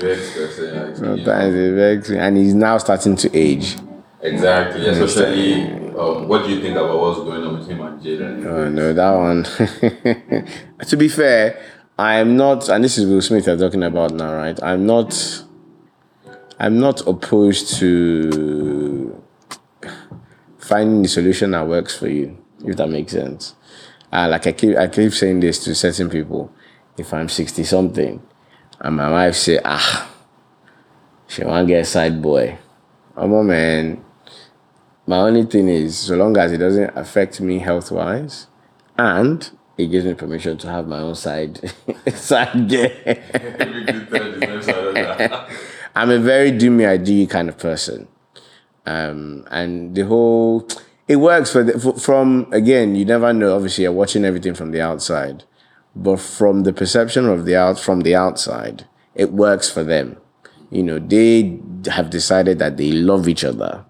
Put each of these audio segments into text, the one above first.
vex person. Like. Sometimes it vexes and he's now starting to age. Exactly. Especially, um, what do you think about what's going on with him and Jaden? Oh no, that one. to be fair, I am not, and this is Will Smith I'm talking about now, right? I'm not. I'm not opposed to finding the solution that works for you, if that makes sense. Uh, like I keep, I keep saying this to certain people. If I'm sixty something, and my wife say, ah, she want get side boy. A man. My only thing is, so long as it doesn't affect me health wise, and it gives me permission to have my own side side another. I'm a very do me I do you kind of person, um, and the whole it works for, the, for from again. You never know. Obviously, you're watching everything from the outside, but from the perception of the out from the outside, it works for them. You know, they have decided that they love each other,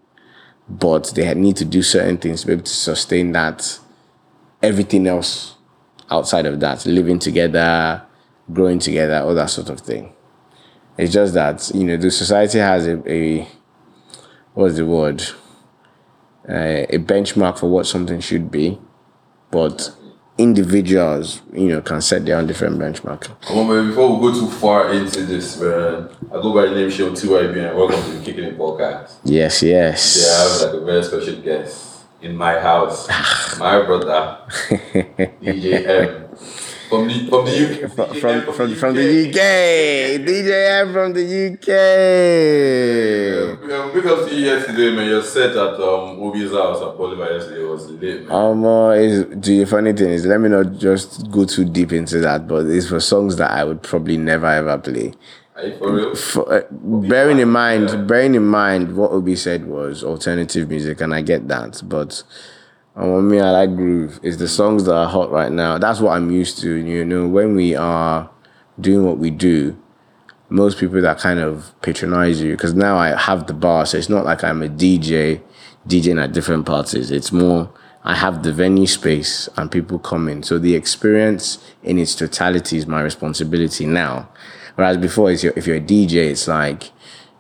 but they need to do certain things to be able to sustain that. Everything else outside of that, living together, growing together, all that sort of thing. It's just that you know the society has a, a what's the word uh, a benchmark for what something should be, but individuals you know can set their own different benchmark. Come on, man, before we go too far into this, man, I go by the name Show 2IB and welcome to the Kicking It podcast. Yes, yes. Yeah, I have like a very special guest in my house. Ah. my brother, DJ M. From the, from the UK. From, DJ from, M from, from the UK, DJ M from the UK. Yeah, up you yesterday, man. Your set at um, Obi's house at Bolivar yesterday was lit, man. Um, uh, is the funny thing is, let me not just go too deep into that, but it's for songs that I would probably never ever play. Are you for real? For, uh, bearing in mind, Yeah. bearing in mind what Obi said was alternative music, and I get that, but um, me, I like groove. It's the songs that are hot right now. That's what I'm used to. You know, when we are doing what we do, most people that kind of patronize you because now I have the bar, so it's not like I'm a DJ DJing at different parties. It's more I have the venue space and people come in. So the experience in its totality is my responsibility now. Whereas before, it's your, if you're a DJ, it's like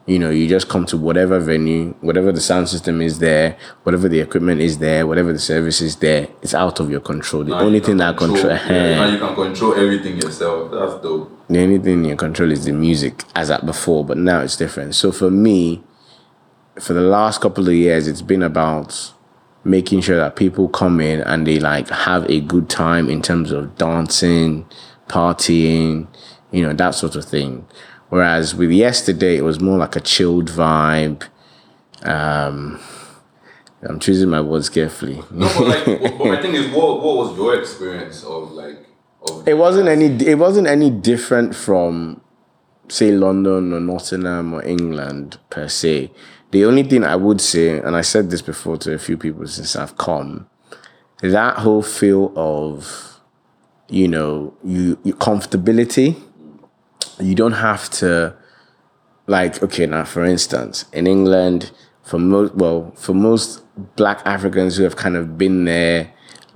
you know you just come to whatever venue, whatever the sound system is there, whatever the equipment is there, whatever the service is there. It's out of your control. The Now only thing that control. yeah, now you can control everything yourself. That's dope. the only thing in control is the music as at before, but now it's different. So for me, for the last couple of years, it's been about making sure that people come in and they like have a good time in terms of dancing, partying, you know, that sort of thing. Whereas with yesterday, it was more like a chilled vibe. Um, I'm choosing my words carefully. No, but like, but my thing is, what what was your experience of like? Of It wasn't any. It wasn't any different from, say, London or Nottingham or England per se. The only thing I would say, and I said this before to a few people since I've come, that whole feel of, you know, you, you comfortability. You don't have to, like, okay, now for instance, in England, for most, well, for most Black Africans who have kind of been there,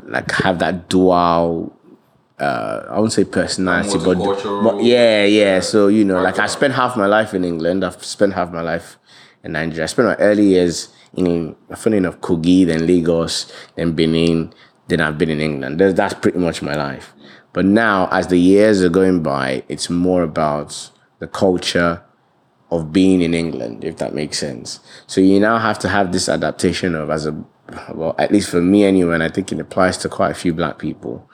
like have that dual uh, I won't say personality, but, but yeah, yeah. So you know, like I spent half my life in England. I've spent half my life in Nigeria. I spent my early years in, funny enough, Kogi, then Lagos, then Benin. Then I've been in England. That's, that's pretty much my life. But now, as the years are going by, it's more about the culture of being in England, if that makes sense. So you now have to have this adaptation of as a well, at least for me anyway, and I think it applies to quite a few black people.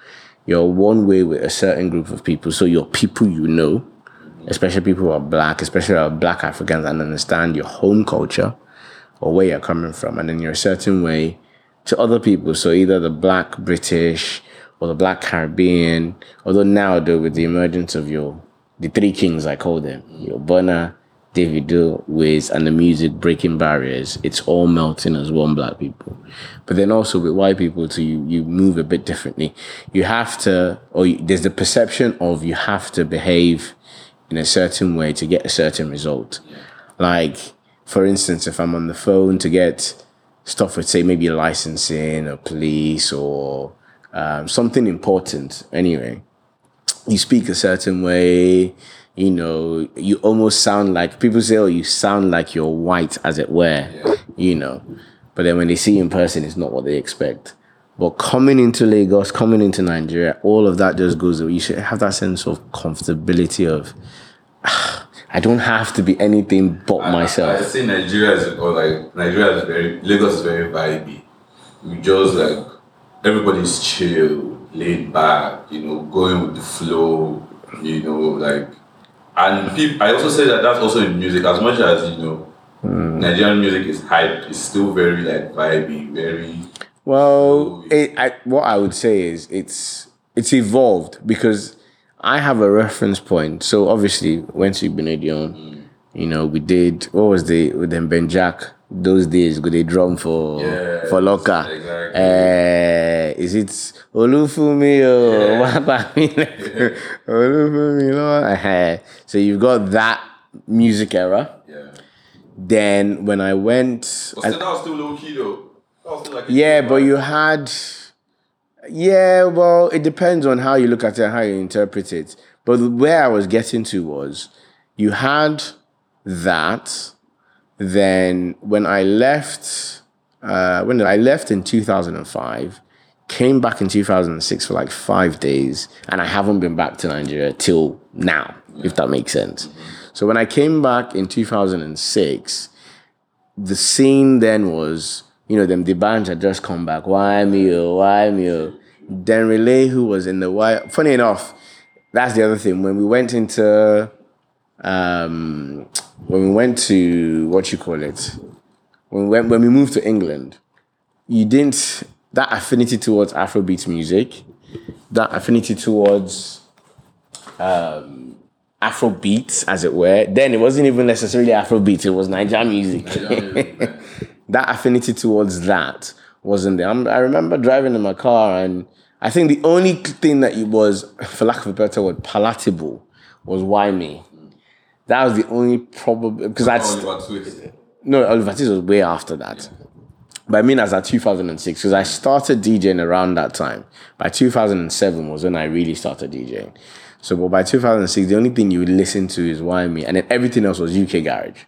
You're one way with a certain group of people, so your people you know, especially people who are black, especially are black Africans and understand your home culture or where you're coming from, and then you're a certain way to other people. So either the black British or the black Caribbean, although now though with the emergence of your the three kings I call them, your Burna, Davido, Wiz, and the music breaking barriers, it's all melting as one black people. But then also with white people too, you, you move a bit differently. You have to, or you, there's the perception of you have to behave in a certain way to get a certain result. Like, for instance, if I'm on the phone to get stuff with, say, maybe licensing or police or um, something important, anyway, you speak a certain way, You know, you almost sound like people say, "Oh, you sound like you're white," as it were. Yeah. You know, but then when they see you in person, it's not what they expect. But coming into Lagos, coming into Nigeria, all of that just goes away. You should have that sense of comfortability of I don't have to be anything but myself. I myself. say Nigeria is or like Nigeria is very Lagos is very vibey. We just like everybody's chill, laid back, you know, going with the flow, you know, like and people I also say that that's also in music as much as you know Nigerian music is hype, it's still very like vibey, very Well, it, I, what I would say is it's it's evolved because I have a reference point. So obviously, went to Benedion. You know, we did what was the with them Ben Jack those days? Go they drum for Yes, for Loka. exactly. Uh, is it Olufumi or Yeah. Olufumi? Lord? So you've got that music era. yeah. Then when I went, But still, that was still low key though. That was still like yeah, but you had. Yeah, well, it depends on how you look at it how you interpret it. But where I was getting to was you had that. Then when I left, uh, when I left in 2005, came back in 2006 for like five days, and I haven't been back to Nigeria till now, if that makes sense. So when I came back in 2006, the scene then was, you know, them the band had just come back. Why me? oh, Why me? oh. Then Relay, who was in the why? Funny enough, that's the other thing. When we went into, um, when we went to what you call it, when we went, when we moved to England, you didn't that affinity towards Afrobeat music, that affinity towards um, Afro beats, as it were. Then it wasn't even necessarily Afrobeat, it was Nigerian music. Nigerian music, man. that affinity towards that wasn't there. I'm, I remember driving in my car, and I think the only thing that it was, for lack of a better word, palatable was Why Me. That was the only probable because I'd st- Oliver Twist. no Oliver Twist was way after that. But I mean, as at 2006, because I started DJing around that time. By 2007 was when I really started DJing. So, but by 2006, the only thing you would listen to is Why Me, and then everything else was UK Garage.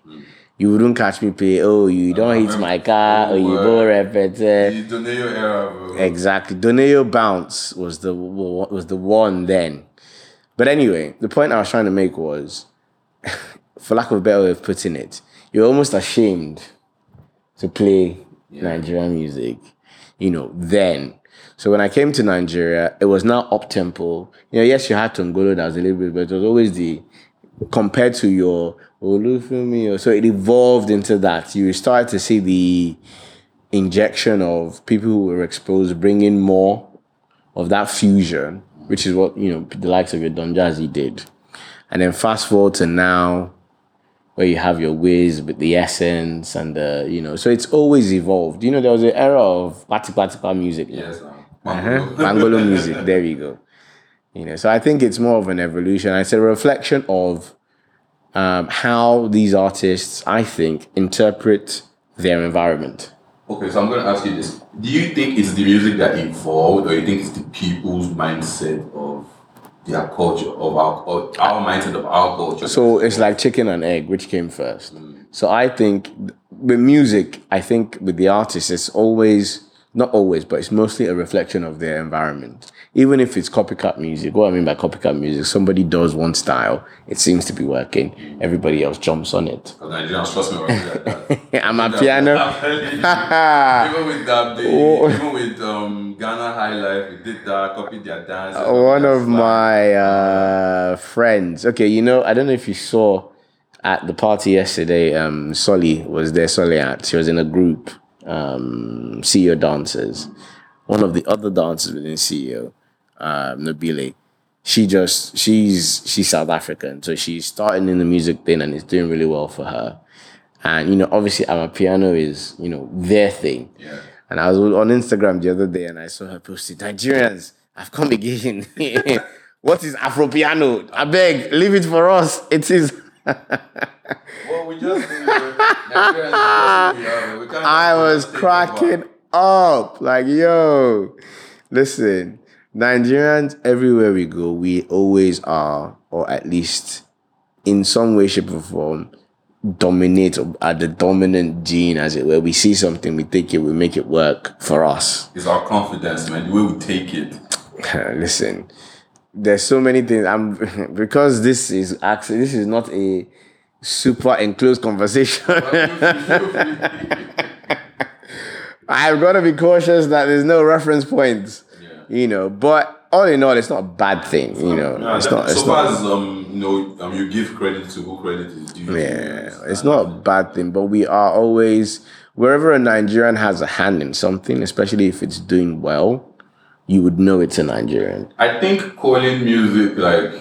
You wouldn't catch me play, oh, you don't hit my car, or oh, you Oh, go. The Doneo era. Exactly. Doneo Bounce was the was the one then. But anyway, the point I was trying to make was, for lack of a better way of putting it, you're almost ashamed to play Nigerian music, you know, then. So when I came to Nigeria, it was now up tempo. You know, yes, you had Tongolo that was a little bit, but it was always the compared to your Olufumi, so it evolved into that. You started to see the injection of people who were exposed bringing more of that fusion, which is what you know the likes of your Don Jazzy did. And then fast forward to now, where you have your Wiz with the essence and the you know, so it's always evolved. You know, there was an era of party party music. Yes. Uh-huh. Mangolo music. There you go. You know, so I think it's more of an evolution. It's a reflection of um, how these artists, I think, interpret their environment. Okay, so I'm going to ask you this. Do you think it's the music that evolved, or you think it's the people's mindset of their culture, of our, our mindset of our culture? So it's like chicken and egg, which came first. Mm. So I think with music, I think with the artists, it's always not always, but it's mostly a reflection of their environment. Even if it's copycat music, what I mean by copycat music, somebody does one style, it seems to be working, everybody else jumps on it. Nigerians, trust me, we're good at that. Amapiano. I'm telling you. even with that, Oh. even with um, Ghana High Life, we did that, copied their dance. One of my uh, friends. Okay, you know, I don't know if you saw at the party yesterday. Um, Solly was there. Solly at. She was in a group. Um, CEO dancers. One of the other dancers within CEO, um, Nabile. She just she's she's South African, so she's starting in the music thing and it's doing really well for her. And you know, obviously, Amapiano is you know their thing. Yeah. And I was on Instagram the other day and I saw her posting, Nigerians, I've come again. what is Afro piano? I beg, leave it for us. It is. Well, we just do, Nigerians, we are, I was cracking up. Like, yo, listen, Nigerians, everywhere we go, we always are, or at least in some way, shape, or form, dominate or are the dominant gene, as it were. We see something, we take it, we make it work for us. It's our confidence, man. The way we take it. Listen, there's so many things. I'm because this is actually this is not a super enclosed conversation. I've got to be cautious that there's no reference points. Yeah. You know, but all in all, it's not a bad thing. You know, Nah, it's that- not. It's so not. far as um, you know, um, you give credit to who credit is due. Yeah, it's not a bad thing, but we are always wherever a Nigerian has a hand in something, especially if it's doing well, you would know it's a Nigerian. I think calling music like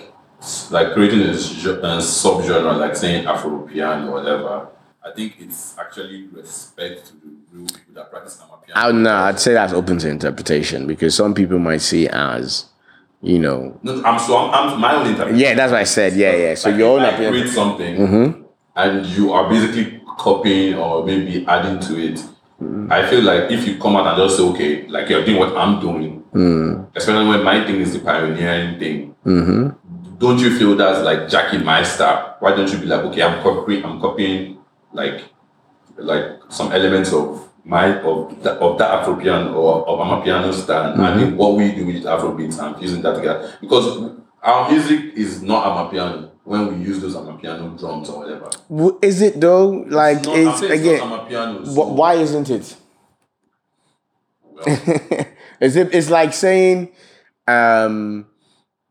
like creating a, a subgenre, like saying Afro piano or whatever. I think it's actually respect to the real people that practice Amapiano. I no, I'd say that's open to interpretation because some people might see it as, you know, No, I'm so I'm, I'm my own interpretation. yeah, that's what I said. Yeah, yeah. So Like, your own I create something Mm-hmm. and you are basically copying or maybe adding to it. Mm-hmm. I feel like if you come out and just say, okay, like you're doing what I'm doing, Mm. especially when my thing is the pioneering thing, Mm-hmm. don't you feel that's like jacking my style? Why don't you be like, okay, I'm copying, I'm copying like like some elements of my of that of that Afro piano or of Amapiano style, and then what we do with Afro beats and fusing that together because our music is not Amapiano when we use those Amapiano drums or whatever. Is it though? Like, not, it's again. it's not Amapiano. wh- so, why isn't it? well, Is it? It's like saying, um,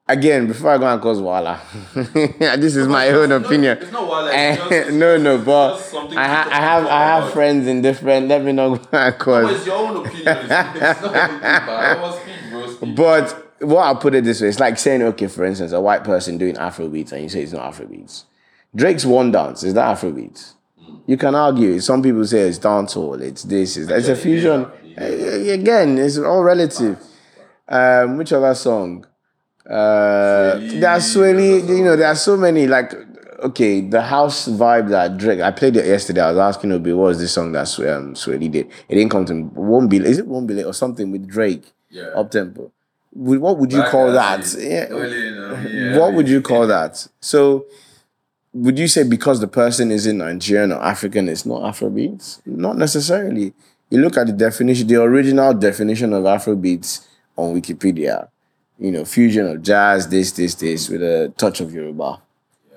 again, before I go and cause wala, this is my own not- opinion. It's not. Eh, it's no, no, but I, ha- I have I have about. friends in different. Let me know cause. it's your own opinion. It's, it's not anything bad. I was speak, bro. But what I'll put it this way, it's like saying, okay, for instance, a white person doing Afrobeats and you say it's not Afrobeats. Drake's one dance, is that Afrobeats? You can argue. Some people say it's dancehall, it's this, it's, it's a fusion. Again, it's all relative. Um, which other song? Uh, Swae Lee, there's Swae Lee, there's you know, there are so many, like, okay, the house vibe that Drake, I played it yesterday. I was asking Obi, what was this song that um, Swae Lee did? It didn't come to me. Won't be, is it Won't Be Late or something with Drake? Yeah. up tempo. What would you call that? Yeah. Yeah, what would you call that? So, would you say because the person is in Nigerian or African, it's not Afrobeats? Not necessarily. You look at the definition, the original definition of Afrobeats on Wikipedia. You know, fusion of jazz, this, this, this, with a touch of Yoruba.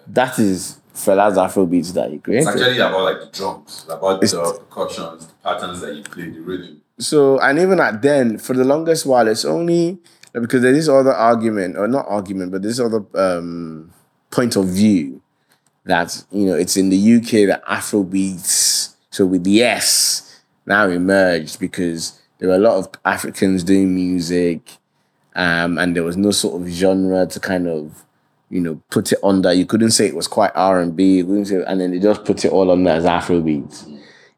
That is Fela's Afrobeats that he It's actually about like the drums, about It's- the percussions, the patterns that you play, the rhythm. So, and even at then, for the longest while, it's only because there's this other argument, or not argument, but this other um, point of view that, you know, it's in the UK that Afrobeats, so with the S, now emerged because there were a lot of Africans doing music um, and there was no sort of genre to kind of, you know, put it under. You couldn't say it was quite R&B, you couldn't say, and then they just put it all under as Afrobeats.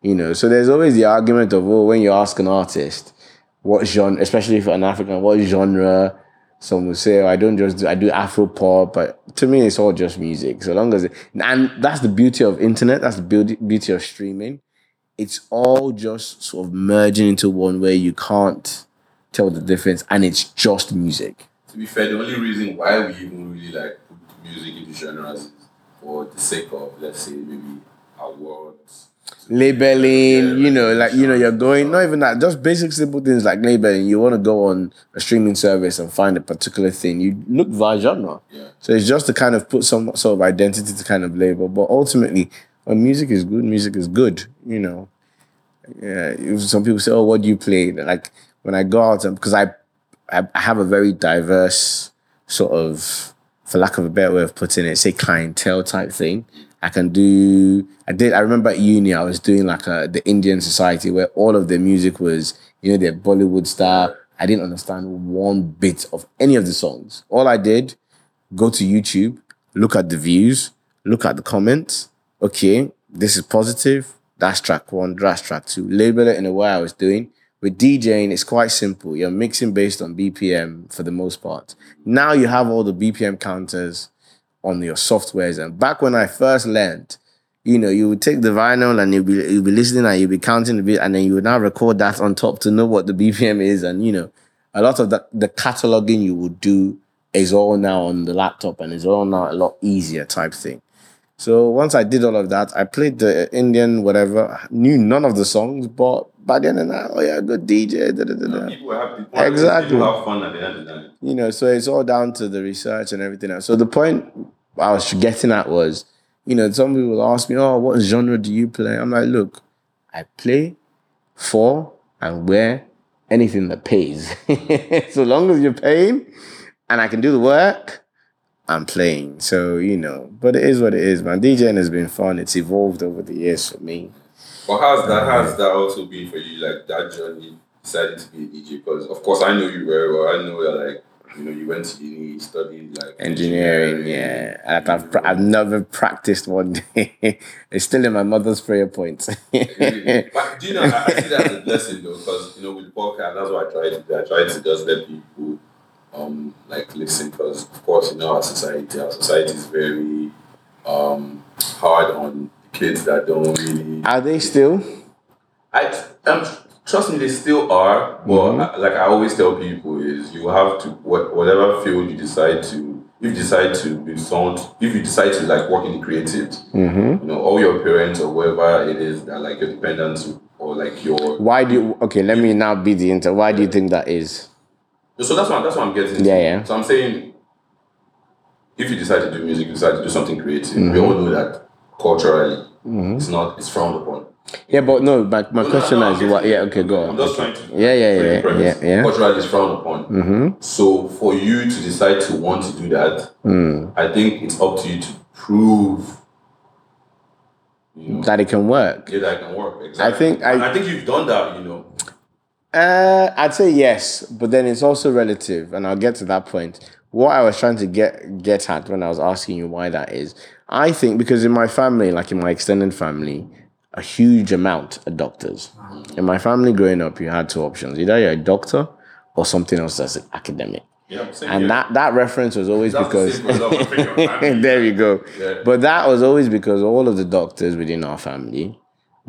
You know, so there's always the argument of, oh, when you ask an artist, what genre, especially for an African, what genre? Some will say, oh, I don't just do, I do Afro pop, but to me, it's all just music. So long as it, and that's the beauty of internet. That's the beauty beauty of streaming. It's all just sort of merging into one where you can't tell the difference, and it's just music. To be fair, the only reason why we even really like put music into genres is for the sake of, let's say, maybe. Labeling, you know, like you know, you're going not even that, just basic simple things like labeling. You want to go on a streaming service and find a particular thing. You look via genre. Yeah. So it's just to kind of put some sort of identity to kind of label. But ultimately, when music is good, music is good. You know. Yeah. Some people say, "Oh, what do you play?" Like when I go out, um, because I, I I have a very diverse sort of, for lack of a better way of putting it, say clientele type thing. I can do. I did. I remember at uni, I was doing like a the Indian society where all of their music was, you know, their Bollywood style. I didn't understand one bit of any of the songs. All I did, go to YouTube, look at the views, look at the comments. Okay, this is positive. That's track one. That's track two. Label it in a way I was doing. With DJing, it's quite simple. You're mixing based on BPM for the most part. Now you have all the BPM counters on your softwares. And back when I first learned, you know, you would take the vinyl and you'd be you'd be listening and you'd be counting the beat, and then you would now record that on top to know what the BPM is. And you know, a lot of the, the cataloging you would do is all now on the laptop and is all now a lot easier type thing. So once I did all of that, I played the Indian whatever, knew none of the songs, but by the end of night, oh yeah, good DJ. Da, da, da, da. People were happy. Exactly. People have fun at the end of the night. You know, so it's all down to the research and everything else. So the point I was getting at was, you know, some people ask me, oh, what genre do you play? I'm like, look, I play for and where anything that pays. so long as you're paying and I can do the work, I'm playing. So, you know, but it is what it is, man. DJing has been fun. It's evolved over the years for me. But how's that? Um, how's that also been for you? Like that journey, deciding to be a DJ? Because of course I know you very well. I know you're like you know you went to uni, studied like Engineering, yeah. And I've, I've never practiced one day. it's still in my mother's prayer points. Really. But do you know? I, I see that as a blessing though, because you know with podcast, that's what I try to do. I try to just let people um like listen, because of course you know our society, our society is very um hard on kids that don't really. Are they still? I um, trust me, they still are. But Mm-hmm. I- like I always tell people, is you have to what whatever field you decide to. If you decide to be sound, if you decide to like work in the creative, Mm-hmm. you know, all your parents or whoever it is that like your dependents or like your Why do you, okay, let me now be the inter. Why do you think that is? so that's what that's what I'm getting. to. Yeah, yeah. So I'm saying, if you decide to do music, you decide to do something creative. Mm-hmm. We all know that culturally, it's not it's frowned upon. Yeah, but no, my, my No, question no, is I'm what? Yeah, okay, go I'm on. just Okay. trying to. Yeah, yeah, yeah, premise. yeah, yeah. Culturally, it's frowned upon. Mm-hmm. So for you to decide to want to do that, Mm. I think it's up to you to prove. You know, That it can work. yeah, that can work. Exactly. I think I- I think you've done that. You know, Uh, I'd say yes, but then it's also relative, and I'll get to that point. What I was trying to get get at when I was asking you why that is, I think because in my family, like in my extended family, a huge amount of doctors. In my family growing up, you had two options: either you're a doctor or something else that's academic. yeah. And here. that that reference was always That's because same for a lot of African families. there you go. Yeah. But that was always because all of the doctors within our family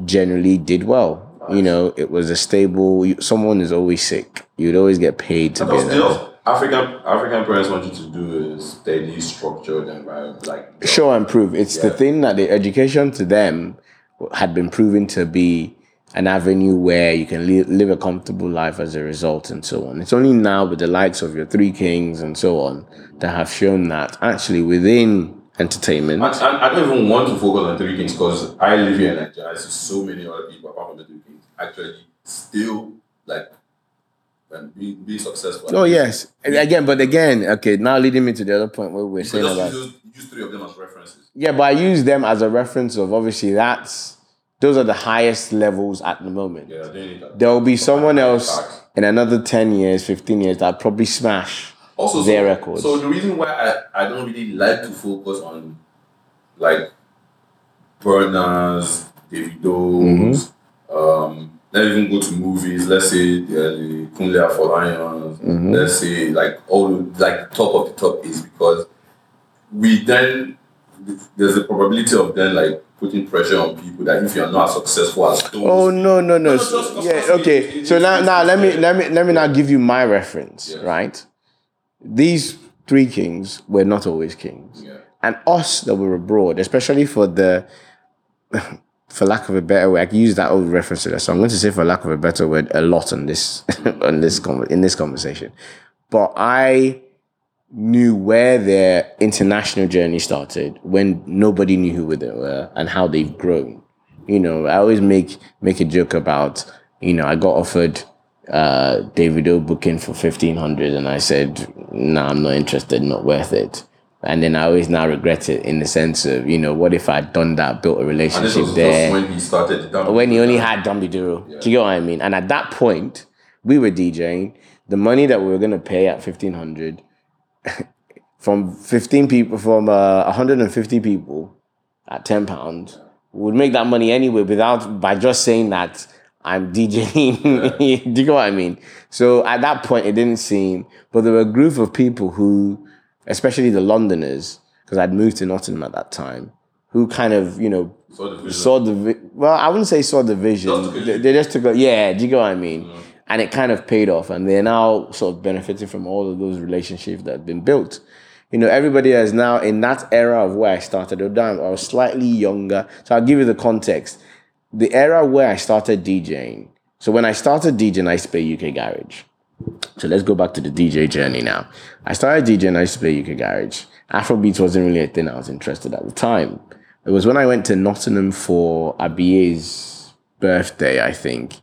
generally did well. You know, it was a stable. Someone is always sick. You'd always get paid to be there. African African parents want you to do a steady, structured environment, like Show and prove. It's the thing that the education to them had been proven to be an avenue where you can li- live a comfortable life as a result and so on. It's only now with the likes of your Three Kings and so on that have shown that actually within entertainment, I, I, I don't even want to focus on Three Kings because I live here in Nigeria. I see so many other people apart from the Three Kings actually still like and being, being successful. Oh yes, And again, but again, okay. Now leading me to the other point where we're saying about use, use three of them as references. Yeah, but I use them as a reference of obviously that's those are the highest levels at the moment. Yeah, that. There will be someone else in another ten years, fifteen years that probably smash Also, their so, records. So the reason why I, I don't really like to focus on like Burnas, Davido's, Mm-hmm. um, let's even go to movies. Let's say uh, the Kunle Afolayan. Mm-hmm. Let's say like all the- like top of the top is because we then there's a probability of then like putting pressure on people that if you're not as successful as those. Oh no no no! No, yeah, okay. So now now let me let me let me now give you my reference, right? These three kings were not always kings. Yeah. and us that were abroad, especially for the, for lack of a better way, I can use that old reference to that. So I'm going to say, for lack of a better word, a lot on this, on this con- in this conversation. But I knew where their international journey started when nobody knew who they were and how they've grown. You know, I always make make a joke about, you know, I got offered uh Davido booking for fifteen hundred and I said, nah, I'm not interested, not worth it. And then I always now regret it in the sense of, you know, what if I'd done that, built a relationship there when he started when he only had Dami Duro. Do you get what I mean? And at that point, we were DJing. The money that we were gonna pay at fifteen hundred, from fifteen people, from uh, hundred and fifty people, at ten pounds, would make that money anyway without by just saying that I'm DJing. Do you get what I mean? So at that point, it didn't seem. But there were a group of people who, especially the Londoners, because I'd moved to Nottingham at that time, who kind of you know Saw the saw the well, I wouldn't say saw the vision. Just took a They, they just took a yeah. Do you get what I mean? And it kind of paid off, and they're now sort of benefiting from all of those relationships that have been built. You know, everybody is now in that era of where I started. Although I'm- I was slightly younger, so I'll give you the context. The era where I started DJing. So when I started DJing, I used to play UK Garage. So let's go back to the DJ journey now. I started DJing, I used to play UK Garage. Afrobeats wasn't really a thing I was interested at the time. It was when I went to Nottingham for Abie's birthday, I think.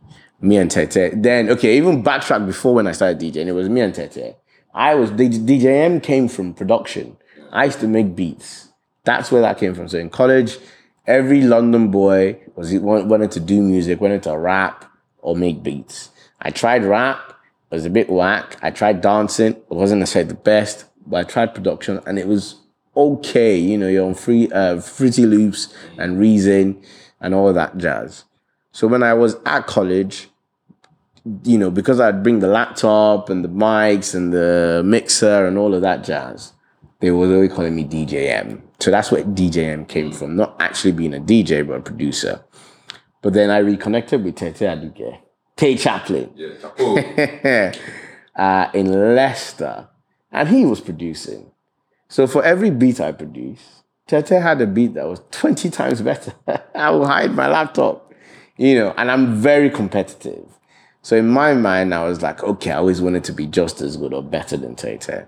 Me and Tete. Then, okay, even backtrack before when I started DJing, it was me and Tete. I was, DJM came from production. I used to make beats. That's where that came from. So in college, every London boy was wanted to do music, wanted to rap or make beats. I tried rap, it was a bit whack. I tried dancing, it wasn't necessarily the best, but I tried production and it was okay. You know, you're on free uh, Fruity Loops and Reason and all that jazz. So when I was at college, you know, because I'd bring the laptop and the mics and the mixer and all of that jazz, they were always calling me DJM. So that's where DJM came from, not actually being a DJ, but a producer. But then I reconnected with Tete Aduke, K Chaplin Yeah. Oh, uh, in Leicester, and he was producing. So for every beat I produced, Tete had a beat that was 20 times better. I will hide my laptop, you know, and I'm very competitive. So in my mind, I was like, okay, I always wanted to be just as good or better than Tete.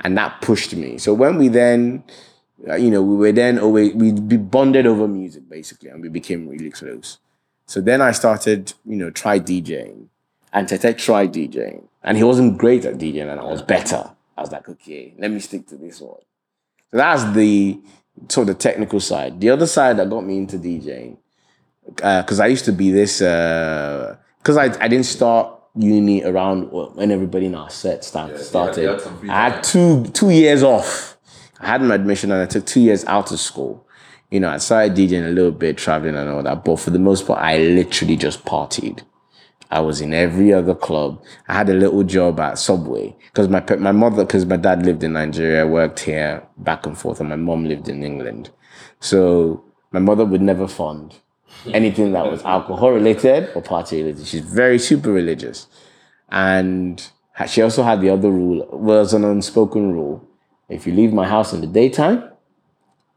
And that pushed me. So when we then, uh, you know, we were then always, we bonded over music basically, and we became really close. So then I started, you know, try DJing. And Tete tried DJing. And he wasn't great at DJing, and I was better. I was like, okay, let me stick to this one. So that's the sort of technical side. The other side that got me into DJing, because I used to be this, because I, I didn't start uni around when everybody in our set start, Yeah, started. you had I had two two years off. I had my admission and I took two years out of school. You know, I started DJing a little bit, traveling and all that, but for the most part, I literally just partied. I was in every other club. I had a little job at Subway because my my mother, because my dad lived in Nigeria, worked here back and forth, and my mom lived in England. So my mother would never fund anything that was alcohol related or party related. She's very super religious, and she also had the other rule. Was an unspoken rule: if you leave my house in the daytime,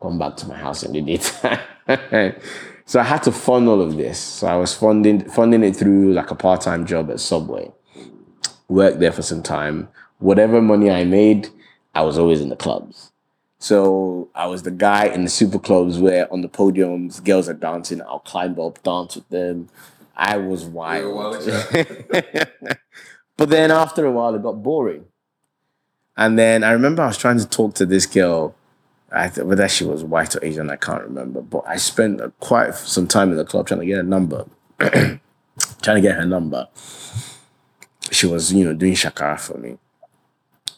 come back to my house in the daytime. so I had to fund all of this. So I was funding funding it through like a part time job at Subway. Worked there for some time. Whatever money I made, I was always in the clubs. So I was the guy in the super clubs where on the podiums girls are dancing. I'll climb up, dance with them. I was wild. wild but then after a while, it got boring. And then I remember I was trying to talk to this girl I th- whether she was white or Asian, I can't remember. But I spent quite some time in the club trying to get a number, trying to get her number. She was, you know, doing shakara for me.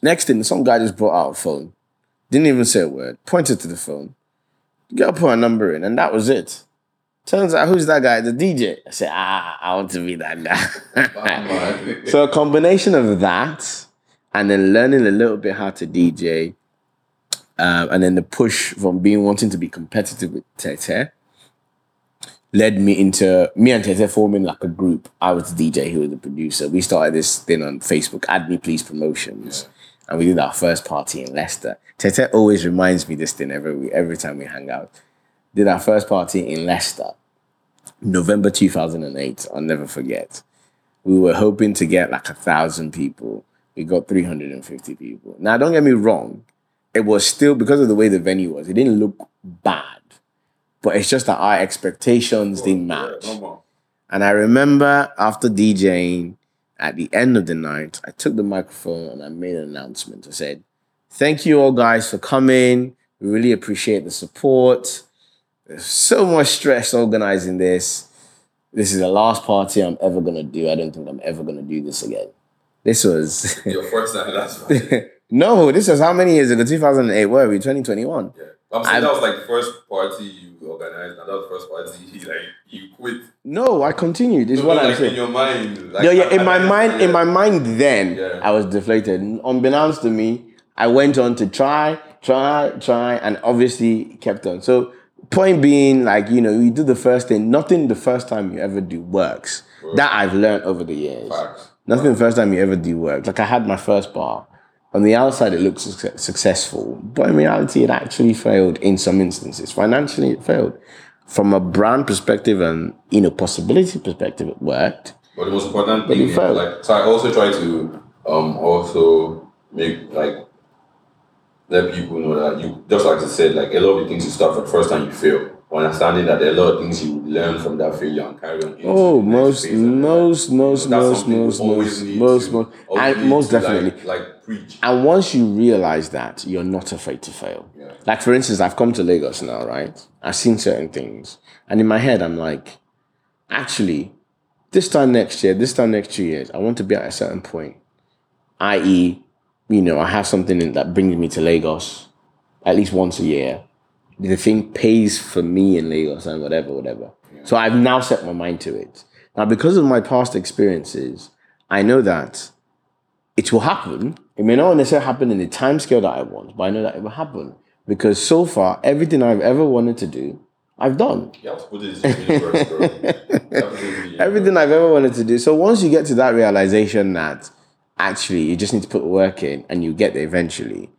Next thing, some guy just brought out a phone, didn't even say a word, pointed to the phone. Girl put her number in, and that was it. Turns out, who's that guy? The DJ. I said, ah, I want to be that guy. so a combination of that, and then learning a little bit how to DJ um, and then the push from being wanting to be competitive with Tete led me into me and Tete forming like a group. I was the DJ, he was the producer. We started this thing on Facebook, Add Me Please Promotions, and we did our first party in Leicester. Tete always reminds me this thing every every time we hang out. Did our first party in Leicester, November two thousand and eight. I'll never forget. We were hoping to get like a thousand people. We got three hundred and fifty people. Now, don't get me wrong it was still because of the way the venue was, it didn't look bad. But it's just that our expectations oh, didn't match. And I remember after DJing at the end of the night, I took the microphone and I made an announcement. I said, Thank you all guys for coming. We really appreciate the support. There's so much stress organizing this. This is the last party I'm ever gonna do. I don't think I'm ever gonna do this again. This was Your first time, last fine. no, this was how many years ago? 2008. Where are we? 2021. Yeah. I'm saying I'm- that was like the first party you organized, and that was the first party like you quit. No, I continued. This is what like, I'm in saying. your mind. Like, Yeah, yeah. In at- my at- mind, in my mind, then Yeah. I was deflated. Unbeknownst to me, I went on to try, try, try, and obviously kept on. So, point being, like you know, you do the first thing. Nothing the first time you ever do works. That I've learned over the years. Facts. Nothing the first time you ever do works. Like I had my first bar, on the outside it looks suc- successful, but in reality it actually failed in some instances. Financially it failed. From a brand perspective and you know possibility perspective, it worked. But the most important But thing, you is, like, so I also try to um also make like let people know that you just like I said, like a lot of the things you start for the first time you fail. Understanding that there are a lot of things you learn from that failure and carry on. into Oh, most, phase of your life. most, most, most, most, most, most, most, and most to, like- definitely. like, preach. And once you realize that, you're not afraid to fail. Yeah. Like for instance, I've come to Lagos now, right? I've seen certain things, and in my head, I'm like, actually, this time next year, this time next two years, I want to be at a certain point, i.e., you know, I have something that brings me to Lagos at least once a year. The thing pays for me in Lagos and whatever, whatever. So I've now set my mind to it. Now, because of my past experiences, I know that it will happen. It may not necessarily happen in the time scale that I want, but I know that it will happen. Because so far, everything I've ever wanted to do, I've done. You have to put it in the universe, bro. You have to put it in the universe. Everything I've ever wanted to do. So once you get to that realization that actually you just need to put work in and you get there eventually,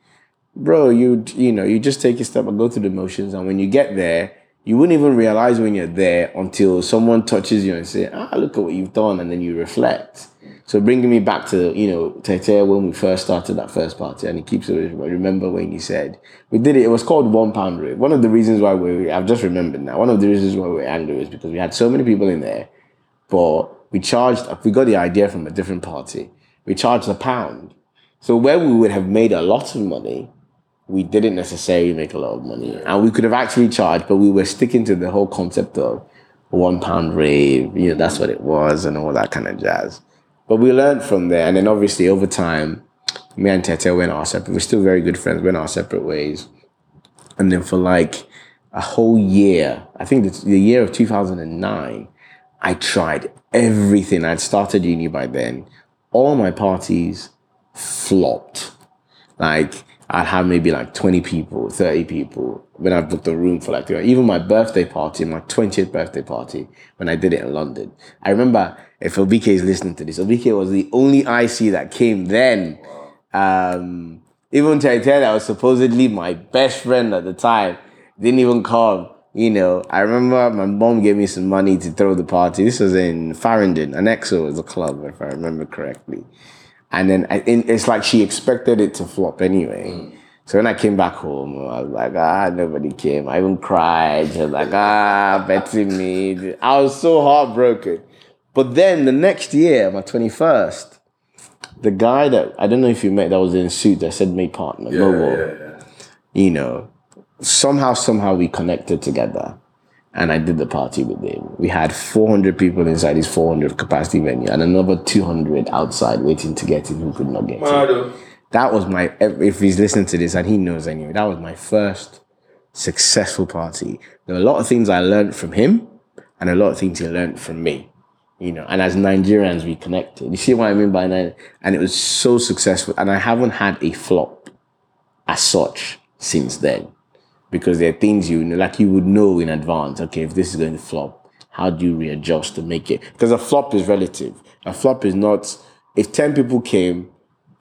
bro, you you know, you just take a step and go through the motions. And when you get there, you wouldn't even realize when you're there until someone touches you and say, ah, look at what you've done. And then you reflect. So bringing me back to, you know, Tete when we first started that first party, and he keeps it. Remember when you said we did it. It was called one pound rave. One of the reasons why we, I've just remembered now. One of the reasons why we're angry is because we had so many people in there, but we charged. We got the idea from a different party. We charged a pound. So where we would have made a lot of money, we didn't necessarily make a lot of money, and we could have actually charged, but we were sticking to the whole concept of one pound rave. You know, that's what it was, and all that kind of jazz. But we learned from there, and then obviously over time, me and Tete went our separate. We're still very good friends. Went our separate ways, and then for like a whole year, I think the year of two thousand and nine, I tried everything. I'd started uni by then. All my parties flopped. Like I'd have maybe like 20 people, 30 people when I booked a room for like. Even my birthday party, my 20th birthday party, when I did it in London. I remember if Obike is listening to this, Obike was the only IC that came then. Um, even that was supposedly my best friend at the time, didn't even come. You know, I remember my mom gave me some money to throw the party. This was in Farringdon. Anexo was a club, if I remember correctly. And then I, it's like she expected it to flop anyway. So when I came back home, I was like, ah, nobody came. I even cried. I was like, ah, Betty me. I was so heartbroken. But then the next year, my 21st, the guy that, I don't know if you met, that was in suit that said mate partner, Yeah, yeah, yeah. you know, somehow, somehow we connected together. And I did the party with him. We had 400 people inside his 400 capacity venue and another 200 outside waiting to get in who could not get in. That was my, if he's listening to this and he knows anyway, that was my first successful party. There were a lot of things I learned from him and a lot of things he learned from me. You know, and as Nigerians, we connected. You see what I mean by that? And it was so successful. And I haven't had a flop as such since then. Because there are things you know, like you would know in advance, okay, if this is going to flop, how do you readjust to make it? Because a flop is relative. A flop is not, if 10 people came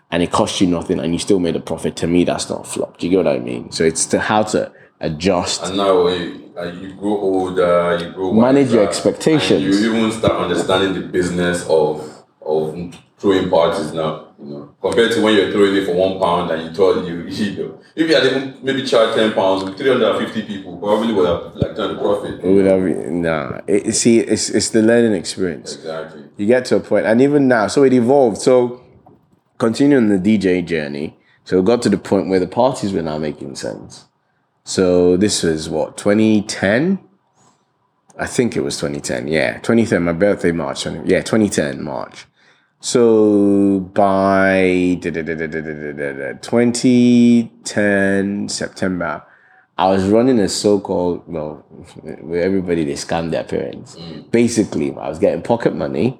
and it cost you nothing and you still made a profit, to me, that's not a flop. Do you get what I mean? So it's to how to adjust. And now you, like, you grow older, you grow Manage your expectations. you even start understanding the business of of throwing parties now. You know, compared to when you're throwing it for one pound and you thought you, you know, if you had even maybe charged ten pounds with three hundred and fifty people, probably would have like done the profit. It would have, nah. It, see, it's, it's the learning experience. Exactly. you get to a point, and even now, so it evolved. So continuing the DJ journey, so it got to the point where the parties were now making sense. So this was what 2010. I think it was 2010. Yeah, 2010. My birthday, March. 20, yeah, 2010 March. So by 2010 September, I was running a so-called well, where everybody they scam their parents. Basically, I was getting pocket money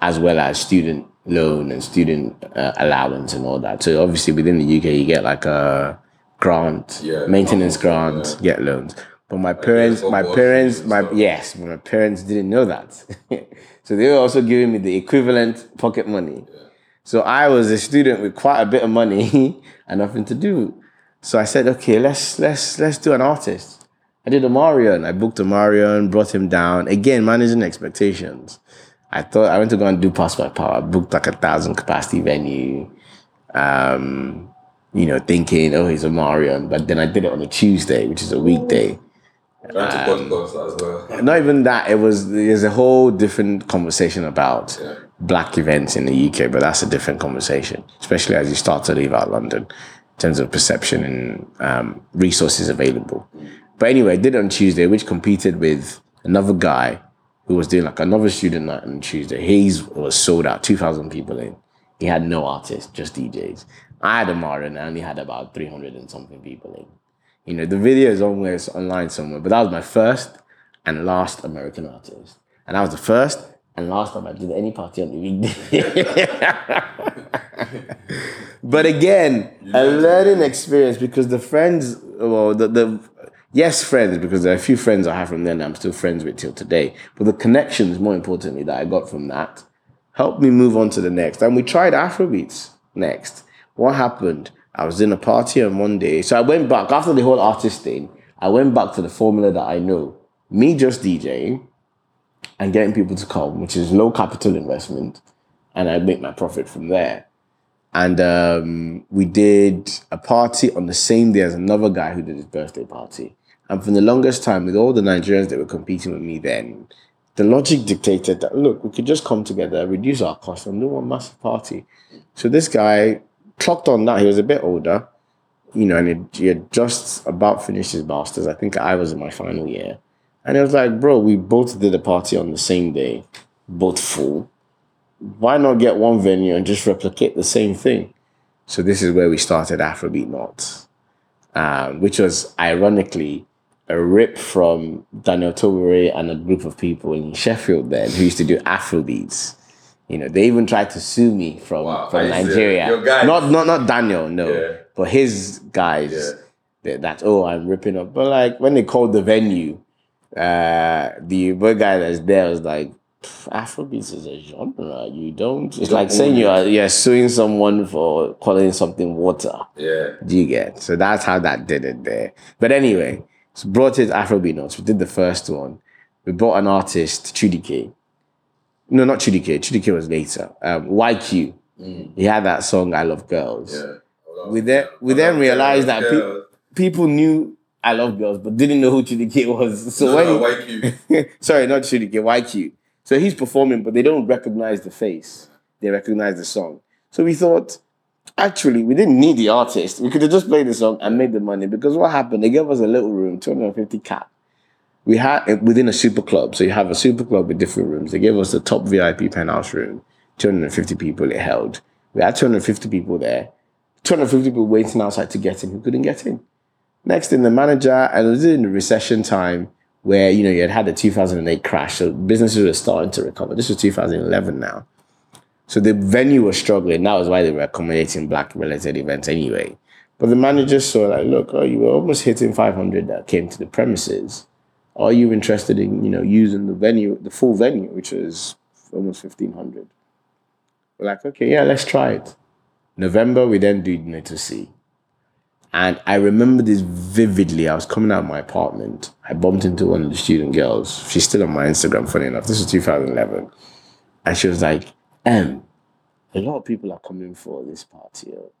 as well as student loan and student uh, allowance and all that. So obviously within the UK, you get like a grant, Yeah, maintenance grant, get loans. But my parents, my parents, my yes, but my parents didn't know that. so they were also giving me the equivalent pocket money. So I was a student with quite a bit of money and nothing to do. So I said, okay, let's let's let's do an artist. I did a Marion. I booked a Marion, brought him down. Again, managing expectations. I thought I went to go and do Pass by Power. I booked like a thousand capacity venue. Um, you know, thinking, oh, he's a Marion. But then I did it on a Tuesday, which is a weekday. Trying to cut as well. Not even that. It was there's a whole different conversation about Yeah. black events in the UK, but that's a different conversation, especially as you start to leave out London in terms of perception and um, resources available. But anyway, I did it on Tuesday, which competed with another guy who was doing like another student night on Tuesday. His was sold out, 2,000 people in. He had no artists, just DJs. I had a Marin, I only had about 300 and something people in. You know, the video is it's online somewhere, but that was my first and last American artist. And that was the first and last time I did any party on the weekday. but again, a learning experience because the friends, well, the, the yes, friends, because there are a few friends I have from then I'm still friends with till today. But the connections, more importantly, that I got from that helped me move on to the next. And we tried Afrobeats next. What happened? I was in a party on one day. So I went back after the whole artist thing. I went back to the formula that I know. Me just DJing and getting people to come, which is low capital investment, and I make my profit from there. And um, we did a party on the same day as another guy who did his birthday party. And for the longest time, with all the Nigerians that were competing with me then, the logic dictated that look, we could just come together, reduce our costs, and do one massive party. So this guy clocked on that. He was a bit older, you know, and he, had just about finished his masters. I think I was in my final year. And it was like, bro, we both did a party on the same day, both full. Why not get one venue and just replicate the same thing? So this is where we started Afrobeat Notts, um, which was ironically a rip from Daniel Tobere and a group of people in Sheffield then who used to do Afrobeats. You know, they even tried to sue me from, Wow, from Nigeria. Not not not Daniel, no. Yeah. But his guys Yeah. that, that oh I'm ripping up. But like when they called the venue, uh the one guy that's there was like "Pff, Afrobeats is a genre. You don't it's don't like saying you are you're suing someone for calling something water. Yeah. Do you get? So that's how that did it there. But anyway, so brought it Afrobeat Notts. We did the first one. We brought an artist, K. No, not. Trudy K was later. Um, YQ. He had that song "I Love Girls." Yeah. We then we then realized that pe- people knew I Love Girls, but didn't know who K was. So no, when no, cube. sorry, not K, YQ. So he's performing, but they don't recognize the face. They recognize the song. So we thought, actually, we didn't need the artist. We could have just played the song and made the money because what happened? They gave us a little room, 250 cap. We had within a super club. So you have a super club with different rooms. They gave us the top VIP penthouse room, 250 people it held. We had 250 people there, 250 people waiting outside to get in who couldn't get in. Next thing, the manager, and it was in the recession time where, you know, you had had the 2008 crash. So businesses were starting to recover. This was 2011 now. So the venue was struggling. That was why they were accommodating black related events anyway. But the manager saw like, look, oh, you were almost hitting 500 that came to the premises. Are you interested in, you know, using the venue, the full venue, which is almost 1500? We're like, okay, yeah, let's try it. November, we then do Naeto C. And I remember this vividly. I was coming out of my apartment. I bumped into one of the student girls. She's still on my Instagram, funny enough. This was 2011. And she was like, M, a lot of people are coming for this party. oh."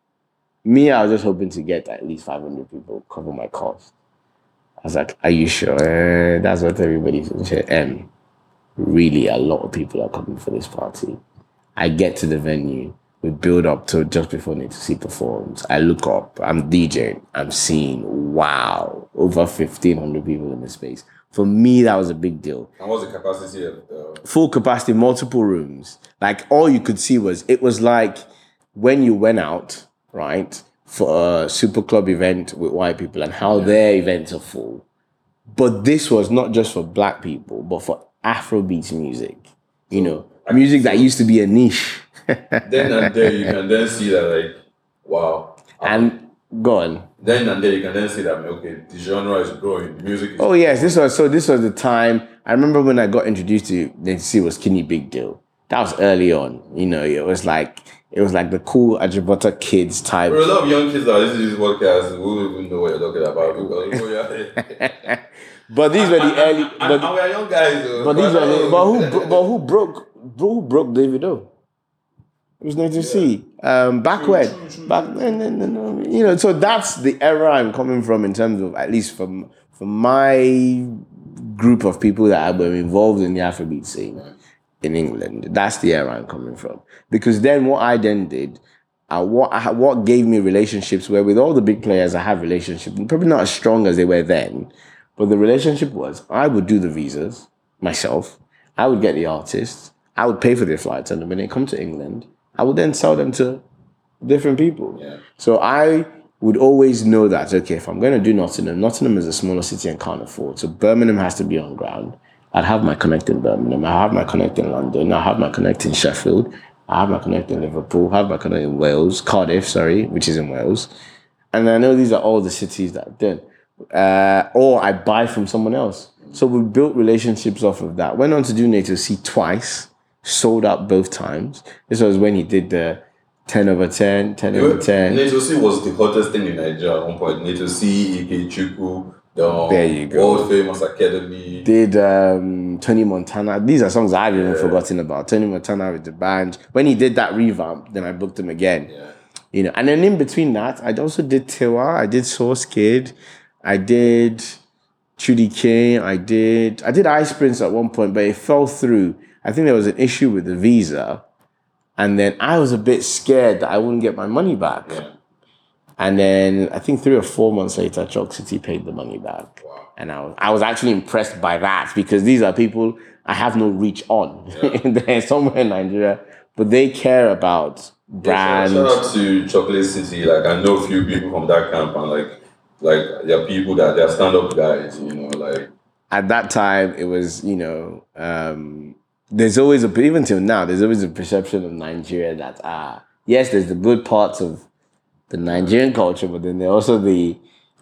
Me, I was just hoping to get at least 500 people, cover my cost. I was like, are you sure? Eh, that's what everybody said. She said, M, really, a lot of people are coming for this party. I get to the venue. We build up to just before Naeto C performs. I look up. I'm DJing. I'm seeing, wow, over 1,500 people in the space. For me, that was a big deal. And what's the capacity of the Full capacity, multiple rooms. Like all you could see was, it was like when you went out, right, for a super club event with white people and how their events are full. But this was not just for black people, but for Afrobeats music. You know, music that used to be a niche. then and there you can then see that like wow. and gone. then and there you can then see that okay, the genre is growing, music is Oh yes, this was so. This was the time. I remember when I got introduced to NTC was Kini Big Deal. That was early on. You know, it was like it was like the cool Ajibota kids type. For a lot of young kids that listen to this podcast We don't even know what you're talking about because oh, yeah. But these were the early. and, But, and we are young guys. Though, but these were the, but who bro- but who broke who broke Davido? It was nice to see. Um, back when, true, true, back then, then, then, you know. So that's the era I'm coming from in terms of at least from from my group of people that were involved in the Afrobeat scene in England. That's the era I'm coming from. Because then what I then did, uh, what I, what gave me relationships where with all the big players I have relationships, probably not as strong as they were then, but the relationship was I would do the visas myself. I would get the artists. I would pay for their flights, and when they come to England, I would then sell them to different people. Yeah. So I would always know that okay, if I'm going to do Nottingham, Nottingham is a smaller city and can't afford, so Birmingham has to be on ground. I'd have my connect in Birmingham. I have my connect in London. I have my connect in Sheffield. I have my connect in Liverpool. I have my connect in Wales, Cardiff, sorry, which is in Wales. And I know these are all the cities that I did. Uh, or I buy from someone else. So we built relationships off of that. Went on to do Naeto C twice, sold out both times. This was when he did the 10 over 10, 10 over 10. Naeto C was the hottest thing in Nigeria at one point. Naeto C, Ike There you go. world famous academy. did um, Tony Montana. These are songs I've even Yeah. forgotten about. Tony Montana with D'banj. When he did that revamp, then I booked him again. Yeah. You know, and then in between that, I also did Tiwa. I did Sauce Kid. I did Trudy King. I did I did Ice Prince at one point, but it fell through. I think there was an issue with the visa, and then I was a bit scared that I wouldn't get my money back. Yeah. And then I think three or four months later, Choc City paid the money back. Wow. And I was, I was actually impressed by that because these are people I have no reach on. They're somewhere in Nigeria, but they care about brand. Shout out to Chocolate City. Like I know a few people from that camp and like like there are people that they're stand up guys, you know, like At that time, it was, you know, um, there's always a, even till now, there's always a perception of Nigeria that, ah, yes, there's the good parts of the Nigerian culture, but then there are also the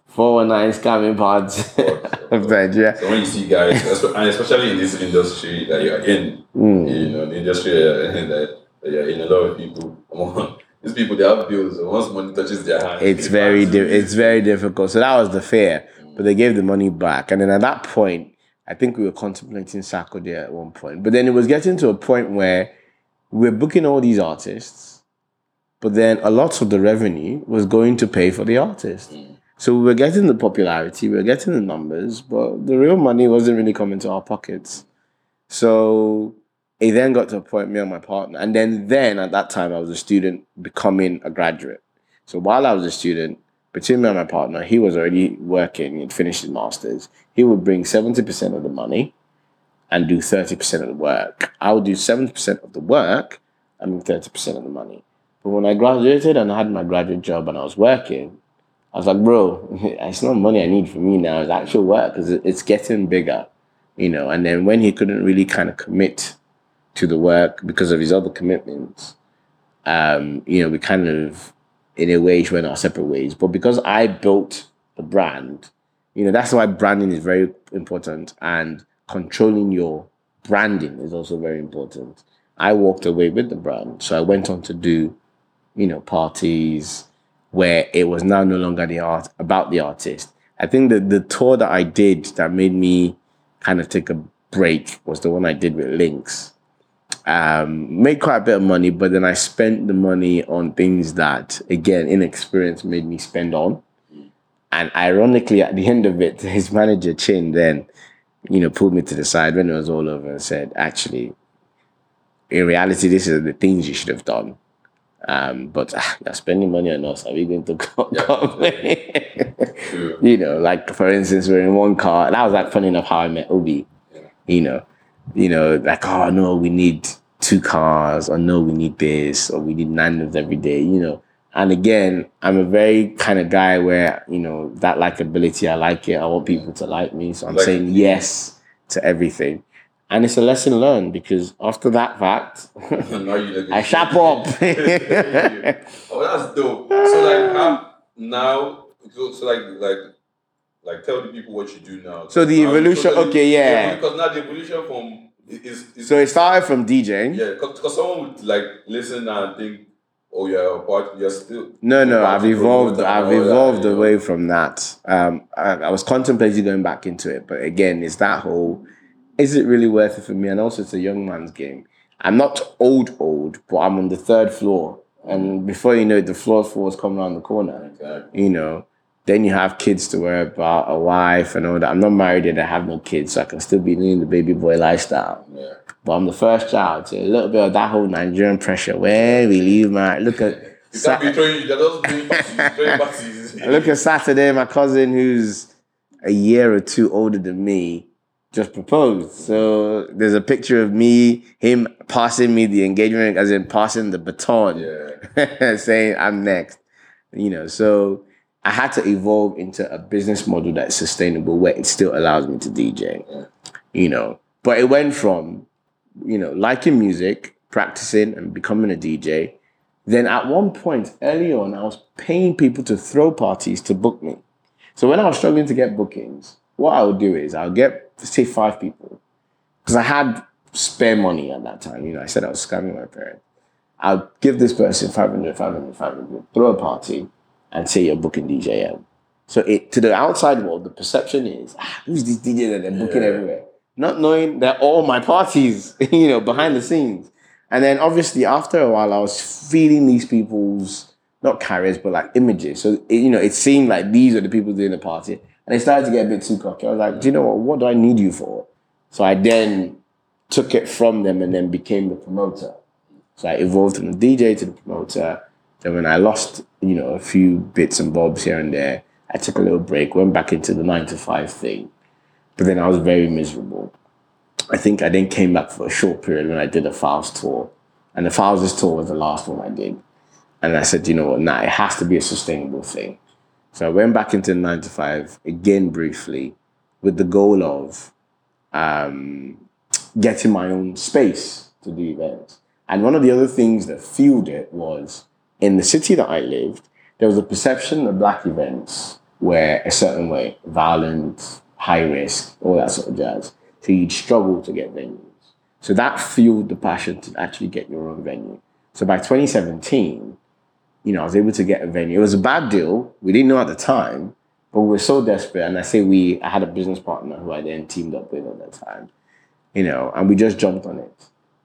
419 scamming parts of Nigeria. So when you see guys, and especially in this industry that you're in, Hmm. you know, the industry that you're in, that you're in, a lot of people, come on, these people they have bills. So once money touches their hand, it's very di- it's very difficult. So that was the fear, but they gave the money back, and then at that point, I think we were contemplating there at one point. But then it was getting to a point where we were booking all these artists, but then a lot of the revenue was going to pay for the artist. Mm. So we were getting the popularity, we were getting the numbers, but the real money wasn't really coming to our pockets. So it then got to a point, me and my partner, and then then at that time I was a student becoming a graduate. So while I was a student, between me and my partner, he was already working, he'd finished his masters. He would bring 70% of the money and do 30% of the work. I would do 70% of the work and 30% of the money. But when I graduated and I had my graduate job and I was working, I was like, bro, it's not money I need for me now, it's actual work because it's getting bigger, you know. And then when he couldn't really kind of commit to the work because of his other commitments, um, you know, we kind of, in a way, went our separate ways. But because I built the brand, you know, that's why branding is very important and controlling your branding is also very important. I walked away with the brand. So I went on to do, you know, parties where it was now no longer the art about the artist. I think that the tour that I did that made me kind of take a break was the one I did with Lynxxx um, made quite a bit of money, but then I spent the money on things that, again, inexperience made me spend on. And ironically, at the end of it, his manager Chin then, you know, pulled me to the side when it was all over and said, "Actually, in reality, this is the things you should have done." Um, but ah, you're spending money on us. Are we going to go? True. you know, like for instance, we're in one car. That was like funny enough how I met Obi. You know, you know, like oh no, we need two cars, or no, we need this, or we need nandos every day. You know, and again, I'm a very kind of guy where you know that likability. I like it. I want people to like me, so I'm Like- saying yes to everything. And it's a lesson learned because after that fact, now you look I shap up. oh, that's dope. So like how now so, so like like like tell the people what you do now. So the Now, evolution- okay, yeah. Because now the evolution from is is so it started from DJing. yeah, because someone would like listen and think oh, you're a part, you're still No, no, I've evolved. I've that, evolved know. away from that. Um, I, I was contemplating going back into it, but again, it's that whole: is it really worth it for me? And also, it's a young man's game. I'm not old, old, but I'm on the third floor, and before you know it, the floor four is coming around the corner. Exactly. You know, then you have kids to worry about, a wife, and all that. I'm not married and I have no kids, so I can still be living the baby boy lifestyle. Yeah. But I'm the first child, so a little bit of that whole Nigerian pressure. Where we leave my look at. You throwing. You're just doing parties. Throwing parties. Look at Saturday, my cousin who's a year or two older than me just proposed. So there's a picture of me, him passing me the engagement, as in passing the baton, Yeah. saying I'm next. You know, so I had to evolve into a business model that's sustainable where it still allows me to DJ. Yeah. You know, but it went from, you know, liking music, practicing and becoming a DJ. Then at one point early on, I was paying people to throw parties to book me. So when I was struggling to get bookings, what I would do is I'll get say five people because I had spare money at that time. You know, I said I was scamming my parents. I'll give this person 500, 500, 500, throw a party, and say you're booking DJM. So it to the outside world, the perception is ah, who's this DJ that they're booking Yeah. everywhere, not knowing that all my parties, you know, behind the scenes. And then obviously after a while, I was feeding these people's not carriers, but like images. So it, you know, it seemed like these are the people doing the party, and they started to get a bit too cocky. I was like, do you know what? What do I need you for? So I then took it from them and then became the promoter. So I evolved from the DJ to the promoter. Then when I lost, you know, a few bits and bobs here and there, I took a little break, went back into the nine to five thing. But then I was very miserable. I think I then came back for a short period when I did a Files tour. And the Files tour was the last one I did. And I said, you know what, nah, it has to be a sustainable thing. So I went back into nine to five again briefly with the goal of um, getting my own space to do events. And one of the other things that fueled it was in the city that I lived, there was a perception that black events were a certain way, violent, high risk, all that sort of jazz. So you'd struggle to get venues. So that fueled the passion to actually get your own venue. So by 2017, you know, I was able to get a venue. It was a bad deal. We didn't know at the time, but we were so desperate. And I say we, I had a business partner who I then teamed up with at that time, you know, and we just jumped on it.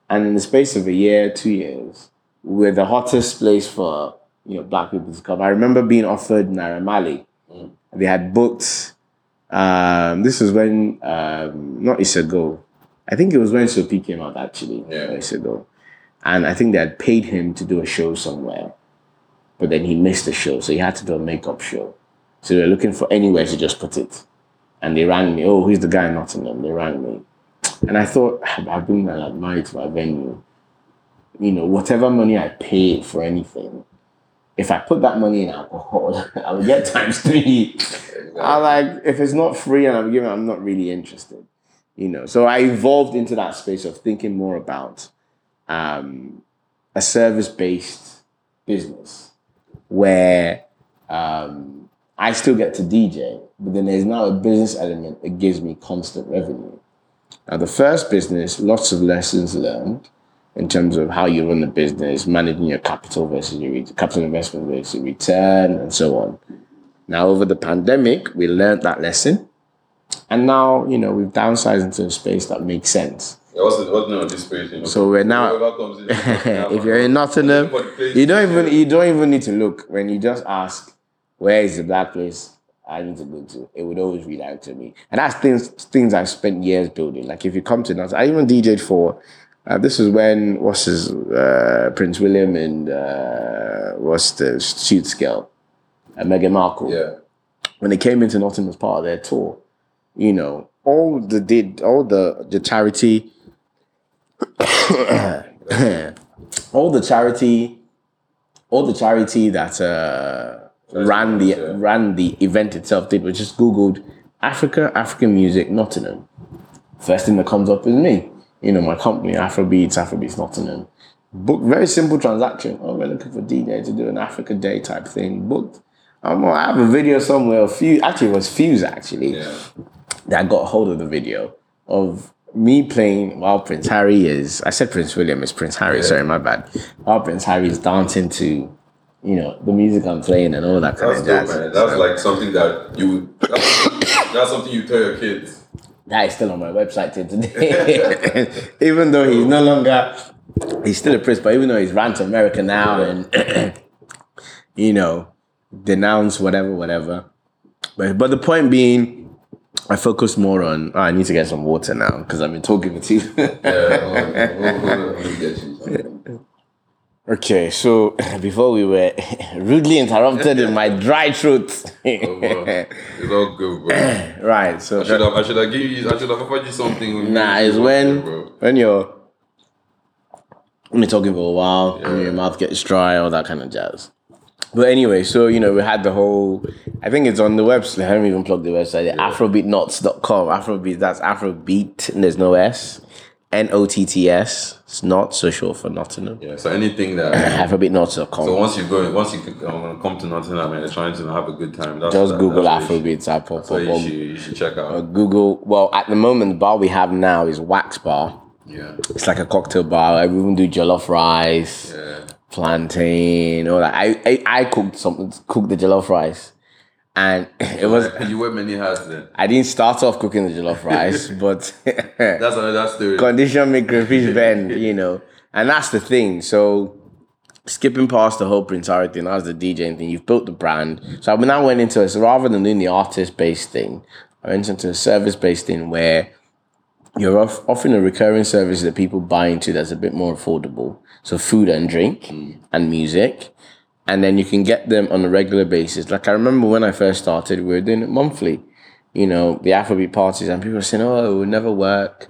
And in the space of a year, two years, we're the hottest place for, you know, black people to come. I remember being offered Naira Marley. Mm. They had booked, um, this was when, um, not Issa Goal, I think it was when Soapy came out actually, Yeah. years ago. And I think they had paid him to do a show somewhere but then he missed the show, so he had to do a makeup show. So they were looking for anywhere to just put it. And they rang me, oh, who's the guy in Nottingham? They rang me. And I thought, I've been like married to my venue. You know, whatever money I pay for anything, if I put that money in alcohol, I will get times three. I like, if it's not free and I'm giving, I'm not really interested. You know, so I evolved into that space of thinking more about um, a service-based business where um, I still get to DJ, but then there's now a business element that gives me constant revenue. Now, the first business, lots of lessons learned in terms of how you run the business, managing your capital versus your re- capital investment versus return, and so on. Now, over the pandemic, we learned that lesson. And now, you know, we've downsized into a space that makes sense. Yeah, what's the what's the name of this place? You know? So we're now- in, if you're in Nottingham, Look for the place. you don't even you don't even need to look when you just ask where is the black place I need to go to. It would always redirect to me, and that's things things I've spent years building. Like if you come to Nottingham, I even DJed for. Uh, this was when what's his uh, Prince William and uh, what's the Suits girl, uh, Meghan Markle Yeah. when they came into Nottingham as part of their tour, you know, all the did all the the charity all the charity all the charity that uh ran the Yeah. ran the event itself did was just googled Africa, African music, Nottingham. First thing that comes up is me. You know, my company, Afrobeats, Afrobeats Nottingham. Book very simple transaction. Oh, we're looking for DJ to do an Africa Day type thing. Booked. Um, I have a video somewhere. A few actually it was Fuse actually Yeah. that got hold of the video of me playing while Prince Harry is I said Prince William is Prince Harry, sorry, my bad. While Prince Harry is dancing to, you know, the music I'm playing and all that kind That's of dope, jazz. man. That's like something that you. That's, that's something you tell your kids. that is still on my website till today. even though he's no longer he's still a prince, but even though he's ran to America now and you know, denounce whatever, whatever. But but the point being I focus more on oh, I need to get some water now because I've been talking for too Yeah, you. Okay, so before we were rudely interrupted in my dry throat. Oh. It's all good, bro. right, so I should have, I should have given you, I should have offered you something. you- nah, it's when bro. when you're when you're talking for a while and your mouth gets dry, all that kind of jazz. But anyway, so you know, we had the whole I think it's on the website. I haven't even plugged the website. Afrobeatnotts.com. Afrobeat that's Afrobeat and there's no S. N O T T S. It's not so short for Nottingham. Yeah, so anything that. Afrobeatnotts.com. So once you go, once you come to Nottingham and you're trying to have a good time, that's Just that, Google that's Afrobeats. I pop up. you should, you should check out. Google. Well, at the moment, the bar we have now is Wax Bar. Yeah, It's like a cocktail bar. We even do jollof rice, yeah. Plantain, all that. I, I I cooked some cooked the jollof rice, and it was. you wear many hats then. I didn't start off cooking the jollof rice, but That's another story. condition make crayfish bend, you know. And that's the thing. So skipping past the whole Prince Harry thing, that's the DJing thing. You've built the brand. So I now went into it. So rather than doing the artist based thing, I went into a service based thing where you're off, offering a recurring service that people buy into that's a bit more affordable. So food and drink and music. And then you can get them on a regular basis. Like I remember when I first started, we were doing it monthly. You know, the Afrobeat parties, and people were saying, "Oh, it would never work."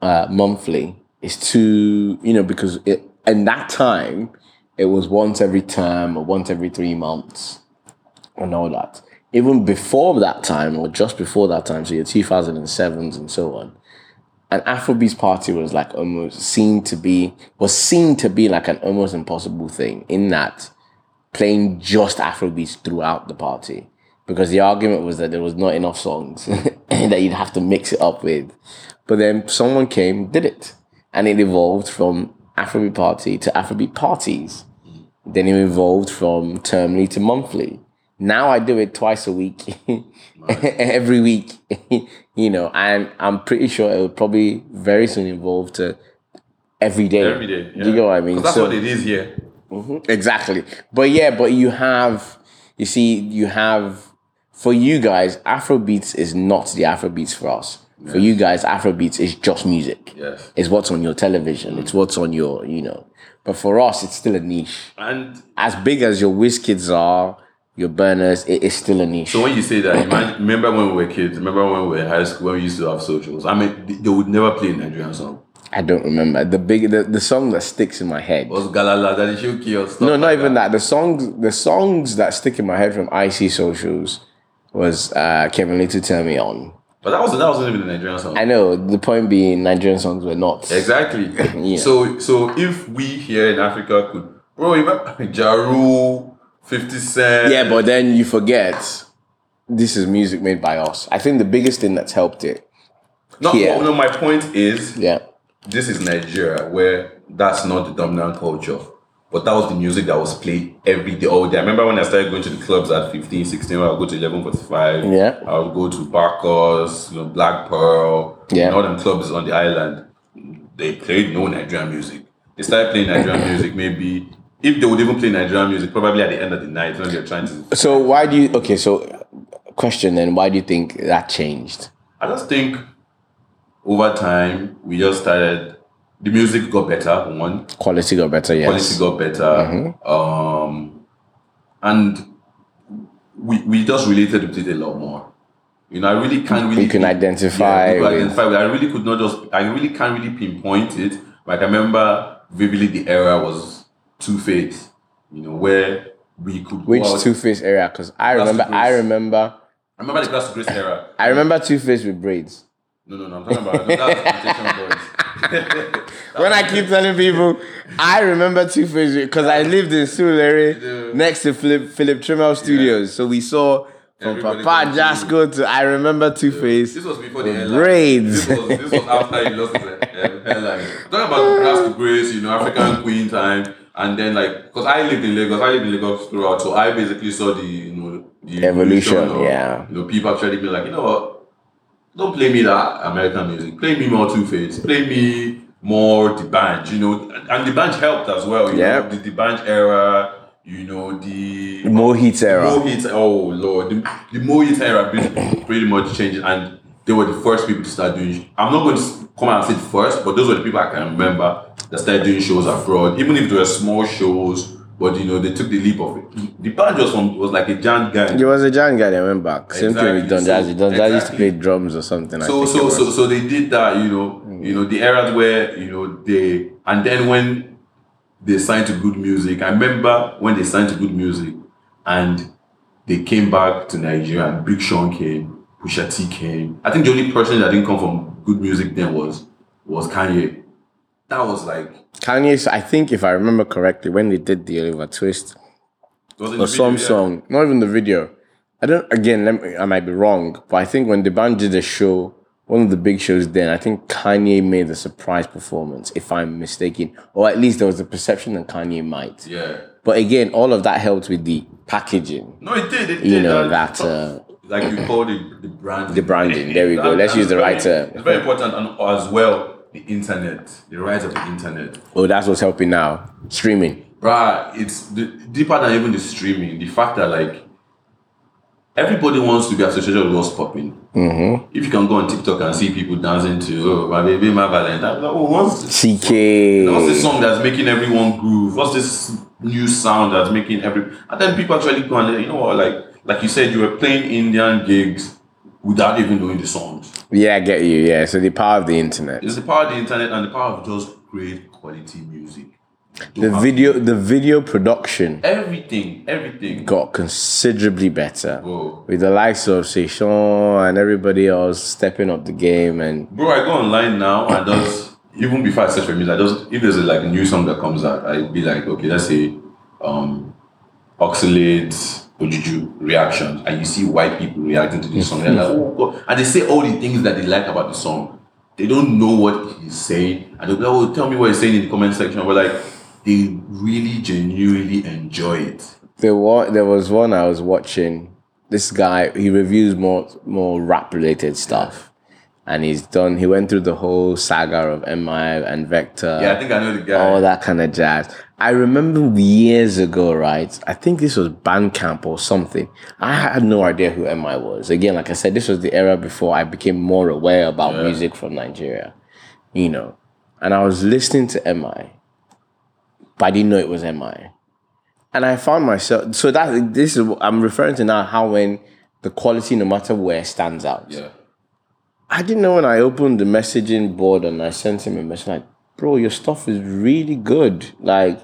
uh, monthly is too, you know, because it, in that time, it was once every term or once every three months and all that. Even before that time or just before that time, so your 2007s and so on, an Afrobeats party was like almost seen to be, was seen to be like an almost impossible thing in that playing just Afrobeats throughout the party. Because the argument was that there was not enough songs that you'd have to mix it up with. But then someone came, did it. And it evolved from Afrobeat party to Afrobeat parties. Then it evolved from termly to monthly. Now I do it twice a week, every week, you know, and I'm pretty sure it will probably very soon evolve to every day. Every day. Do you know what I mean? That's So- what it is here. Mm-hmm. Exactly. But yeah, but you have, you see, you have, for you guys, Afrobeats is not the Afrobeats for us. For you guys, Afrobeats is just music. Yes. It's what's on your television. It's what's on your, you know. But for us, it's still a niche. And As big as your Wizkids are, your Burnas, it is still a niche. so when you say that, might, remember when we were kids, remember when we were in high school, when we used to have socials. I mean, they, would never play a Nigerian song. I don't remember the big the, the song that sticks in my head. Was Galala, Daddy Showkey or stuff No, not like even that. The songs the songs that stick in my head from IC socials was uh Kevin Lyttle Turn Me On. But that wasn't, that wasn't even a Nigerian song. I know the point being Nigerian songs were not. Exactly. Yeah. So so if we here in Africa could, bro, remember Ja Rule, Fifty Cent. Yeah, but then you forget this is music made by us. I think the biggest thing that's helped it. no, yeah. no. My point is, Yeah. this is Nigeria where that's not the dominant culture. But that was the music that was played every day, all day. I remember when I started going to the clubs at 15, 16, I would go to 1145. Yeah. I would go to Bacchus, you know, Black Pearl. Yeah. All them clubs on the island. They played no Nigerian music. They started playing Nigerian music maybe, if they would even play Nigerian music, probably at the end of the night when they're trying to. So why do you okay, so question then, why do you think that changed? I just think over time, we just started, the music got better, one. Quality got better, yes. quality got better. Um, and we, we just related with it a lot more. You know, I really can't really. You can identify Yeah, with- identify with. I really could not just. I really can't really pinpoint it. Like I remember vividly, the era was Two Face. You know, where we could. Which Two Face era? Because I remember I Grace. remember I remember the Classic Grace era. I remember Two Face with braids. No, no, no. I'm talking about that's Plantashun Boiz. When I keep telling people, I remember Two Face because I lived in do. next to Philip Philip Trimmel Studios. So we saw From Everybody Papa got Jasco to I remember Two Face. This was before the With airline. braids. This was, this was after he lost his uh, hairline. Talking about grass to grace, you know, African Queen time, and then like, because I lived in Lagos, I lived in Lagos throughout, so I basically saw the you know the Evolution, of, yeah. You know, people actually being like, you know what, don't play me that American music. Play me more Two Face. Play me more D'banj. You know, and D'banj helped as well. Yeah. the, D'banj era. You know the Mo' Hits era. More hits. oh lord, the, the Mo' Hits era pretty much changing, and they were the first people to start doing. I'm not going to come out and say first, but those were the people I can remember that started doing shows abroad, even if they were small shows. But you know, they took the leap of it. D'banj was from was like a giant guy. There was a Jan guy that went back. Same thing with Don. Jazzy. Don Jazzy used to play drums or something. I so think so so so they did that you know mm. you know the eras where you know they and then when they signed to good music i remember when they signed to good music and they came back to nigeria and big sean came pusha t came i think the only person that didn't come from good music then was was kanye that was like Kanye's, I think if I remember correctly, when they did the Oliver Twist was or the some video, yeah. song, not even the video. I don't. Again, let me, I might be wrong, but I think when D'banj did a show, one of the big shows, then I think Kanye made a surprise performance, if I'm mistaken, or at least there was a perception that Kanye might. yeah But again, all of that helped with the packaging. no it did it You did know and- that. Uh, like you call it the branding. The branding, there we go. Let's use the very- right term. It's very important, and as well, the internet, the rise of the internet. oh, that's what's helping now. Streaming. Bruh, it's the, deeper than even the streaming. The fact that like everybody wants to be associated with what's popping. Mm-hmm. If you can go on TikTok and see people dancing to oh my baby, my Valentine, like, oh, what's CKay. what's this song that's making everyone groove? What's this new sound that's making every and then people actually go and you know what like like you said you were playing Indian gigs without even knowing the songs. Yeah, I get you. Yeah. So the power of the internet. It's the power of the internet and the power of just great quality music. The video, the video production Everything, everything. got considerably better Bro, with the likes of Sean and everybody else stepping up the game. And bro, I go online now and just even before I search for music, I just if there's a, like a new song that comes out, I'd be like, okay, let's say um Oxalate Ojuju reactions, and you see white people reacting to this song, they're like, oh, God. and they say all the things that they like about the song. They don't know what he's saying, and they'll be like, oh, tell me what he's saying in the comment section. But like, they really genuinely enjoy it. there was there was one I was watching. This guy he reviews more more rap related stuff, and he's done. He went through the whole saga of MI and Vector. Yeah, I think I know the guy. all that kind of jazz. I remember years ago, right? I think this was Bandcamp or something. I had no idea who MI was. Again, like I said, this was the era before I became more aware about Yeah. music from Nigeria, you know. And I was listening to MI, but I didn't know it was MI. And I found myself, so that this is, I'm referring to now how when the quality, no matter where, stands out. Yeah. I didn't know when I opened the messaging board and I sent him a message like, bro, your stuff is really good. Like,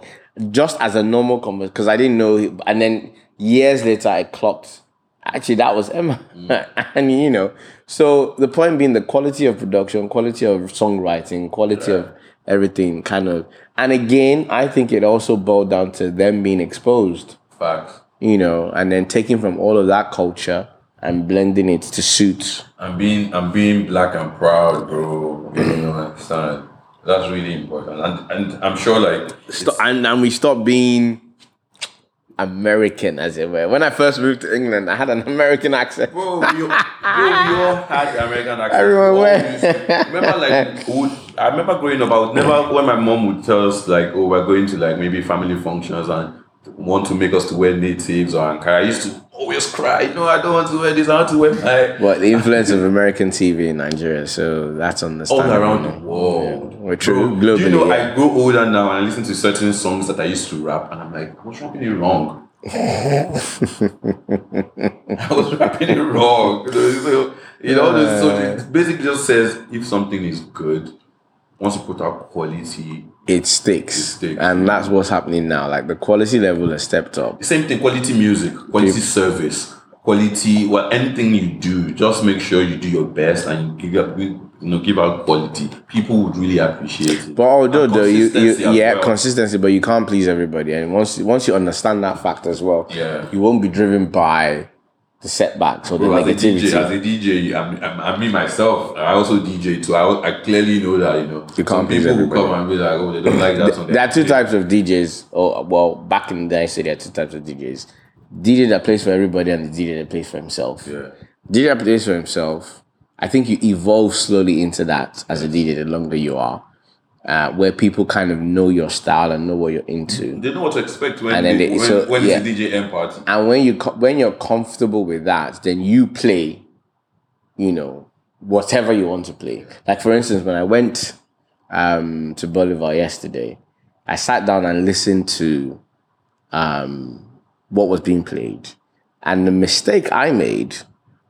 just as a normal comment, because I didn't know. he- And then years later, I clocked. Actually, that was MI. Mm. and, you know, so the point being the quality of production, quality of songwriting, quality of everything kind of. And again, I think it also boiled down to them being exposed Facts. you know, and then taking from all of that culture and blending it to suit. I'm being I'm being black and proud, bro. You know, understand? That's really important, and and I'm sure like Stop, and, and we stopped being American, as it were. When I first moved to England, I had an American accent. Bro, all- bro, we all had American accents. Everyone went. Remember, like, would- I remember growing up. I would never, when my mom would tell us, like, oh, we're going to like maybe family functions and want to make us to wear natives or Ankara. I used to always cry. No, I don't want to wear this. I want to wear my But the influence of American TV in Nigeria, so that's all around the world. We're true. Bro, Globally, do you know, yeah. I grow older now and I listen to certain songs that I used to rap, and I'm like, I was rapping it wrong. I was rapping it wrong. You know, so, you know, so it basically just says if something is good, once you put out quality, it sticks. sticks. And that's what's happening now. Like the quality level has stepped up. same thing, quality music, quality service, quality, well, anything you do, just make sure you do your best and you give out, you know, give out quality. People would really appreciate it. But although though you, you yeah well. consistency, but you can't please everybody. And once once you understand that fact as well, Yeah. you won't be driven by the setbacks or the Bro, as a. DJ, as a DJ, I'm, I'm, I mean myself, I also DJ too. I, I clearly know that you know You some people who everybody. come and be like, oh, they don't like that song. there are two types of DJs. Oh, well, back in the day, I said there are two types of DJs: DJ that plays for everybody and the DJ that plays for himself. Yeah. DJ that plays for himself. I think you evolve slowly into that as a DJ the longer you are, uh, where people kind of know your style and know what you're into. They know what to expect when And then they, they- when, so, when yeah. it's a DJ end party. And when you when you're comfortable with that, then you play, you know, whatever you want to play. Like for instance, when I went um, to Bolivar yesterday, I sat down and listened to um, what was being played, and the mistake I made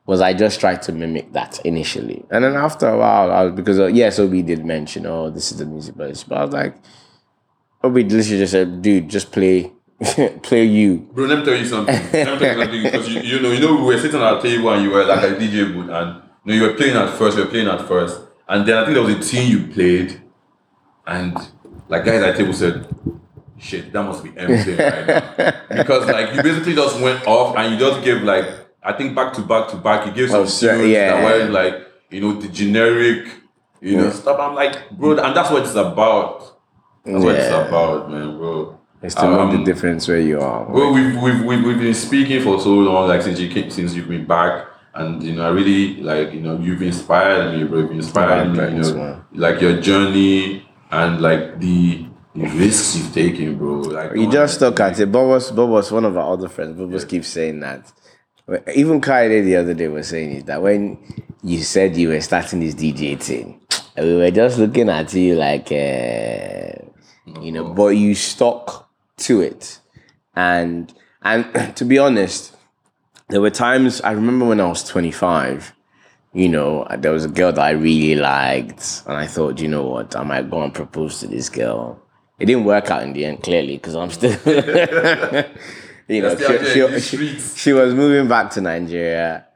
was I just tried to mimic that initially, and then after a while, I was because uh, yes, Obi did mention, oh, this is the music place, but I was like, Obi literally just said, dude, just play, play you. Bro, let me tell you something. let me tell you something because you, you know, you know, we were sitting at a table and you were like a DJ booth, and you know, you were playing at first. You were playing at first, and then I think there was a tune you played, and like guys at the table said, "Shit, that must be empty right now," because like you basically just went off and you just gave like I think back to back to back. You gave some Oh, sure, yeah. that weren't like you know the generic, you know stuff. I'm like, bro, and that's what it's about. That's what it's about, man, bro. It's to make Um, the difference where you are. well, we've, we've, we've, we've been speaking for so long, like since you came, since you've been back, and you know, I really like you know, you've inspired me, bro. You've inspired me, you know, man. like your journey and like the, the risks you've taken, bro. Like You just stuck at it. Bobos, Bobos, one of our other friends, Bobos keeps saying that. Even Kaide the other day was saying that when you said you were starting this DJ thing, we were just looking at you like, uh, you know, but you stuck to it. And and to be honest, there were times I remember when I was 25, you know, there was a girl that I really liked, and I thought, you know what, I might go and propose to this girl. It didn't work out in the end, clearly, because I'm still, you know, Still out there in she, she, she was moving back to Nigeria.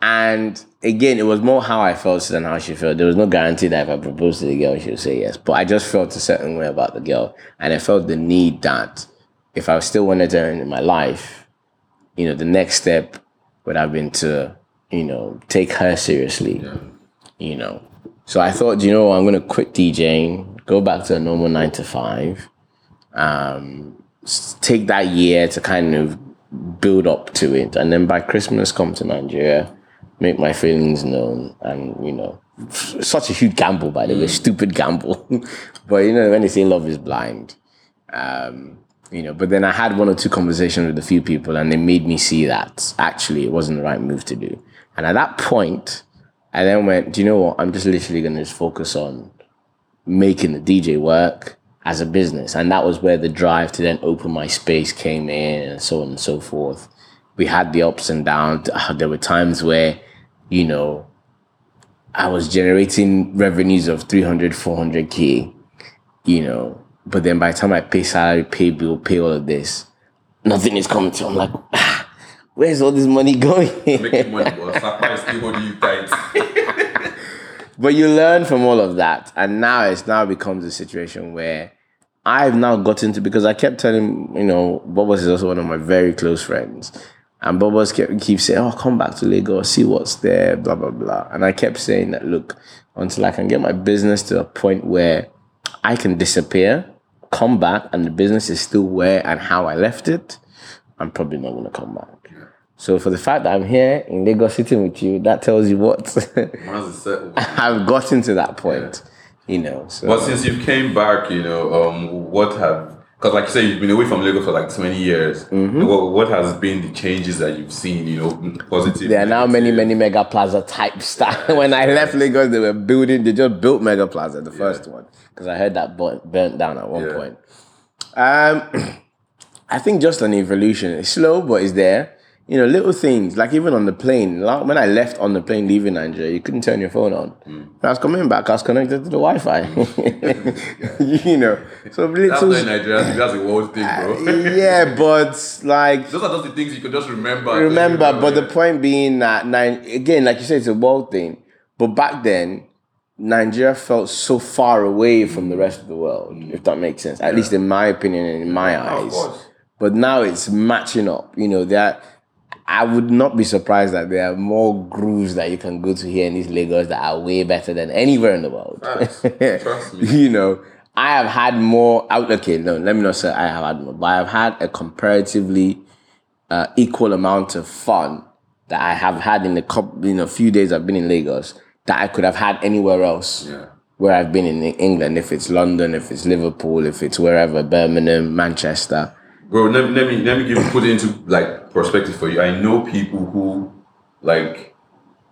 And again, it was more how I felt than how she felt. There was no guarantee that if I proposed to the girl, she would say yes. But I just felt a certain way about the girl. And I felt the need that if I still wanted her in my life, you know, the next step would have been to, you know, take her seriously, you know. So I thought, you know, I'm going to quit DJing, go back to a normal nine to five, um, take that year to kind of build up to it. And then by Christmas, come to Nigeria, make my feelings known. And, you know, such a huge gamble, by the way, stupid gamble. but, you know, when they say love is blind, um, you know, but then I had one or two conversations with a few people and they made me see that actually it wasn't the right move to do. And at that point, I then went, do you know what? I'm just literally going to just focus on making the DJ work as a business. And that was where the drive to then open my space came in and so on and so forth. We had the ups and downs. Uh, There were times where, you know, I was generating revenues of 300, 400K, you know, but then by the time I pay salary, pay bill, pay all of this, nothing is coming to. I'm like, ah, where's all this money going? Making money, but Sapa is still holding you tight. But you learn from all of that, and now it's now becomes a situation where I've now gotten to because I kept telling you know Bobos is also one of my very close friends, and Bobos kept keep saying, "Oh, come back to Lagos, see what's there," blah blah blah, and I kept saying that look until I can get my business to a point where I can disappear, come back, and the business is still where and how I left it. I'm probably not gonna come back. So for the fact that I'm here in Lagos sitting with you, that tells you what. Man's a set. I've gotten to that point, you know. So But since you came back, you know, um, what have because like you say, you've been away from Lagos for like twenty years. Mm-hmm. What, what has been the changes that you've seen? You know, positive. there are now many, many mega plaza type stuff. when I left Lagos, they were building. They just built mega plaza, the first one, because I heard that burnt, burnt down at one Yeah. point. Um, I think just an evolution. It's slow, but it's there. You know, little things like even on the plane. like When I left on the plane leaving Nigeria, you couldn't turn your phone on. Mm. When I was coming back, I was connected to the Wi-Fi. you know, so That's little. not in Nigeria. That's a world thing, bro. yeah, but like Those are just the things you could just remember. remember, but the point being that nine again, like you said, it's a world thing. But back then, Nigeria felt so far away from the rest of the world, if that makes sense. At least in my opinion and in my of eyes. course. But now it's matching up. You know, that I would not be surprised that there are more grooves that you can go to here in these Lagos that are way better than anywhere in the world. Trust me. you know, I have had more. out- Okay, no, let me not say I have had more, but I've had a comparatively uh, equal amount of fun that I have had in the couple, in a few days I've been in Lagos that I could have had anywhere else Yeah. where I've been in England. If it's London, if it's Liverpool, if it's wherever, Birmingham, Manchester. Bro, let, let me let me give put it into like perspective for you. I know people who like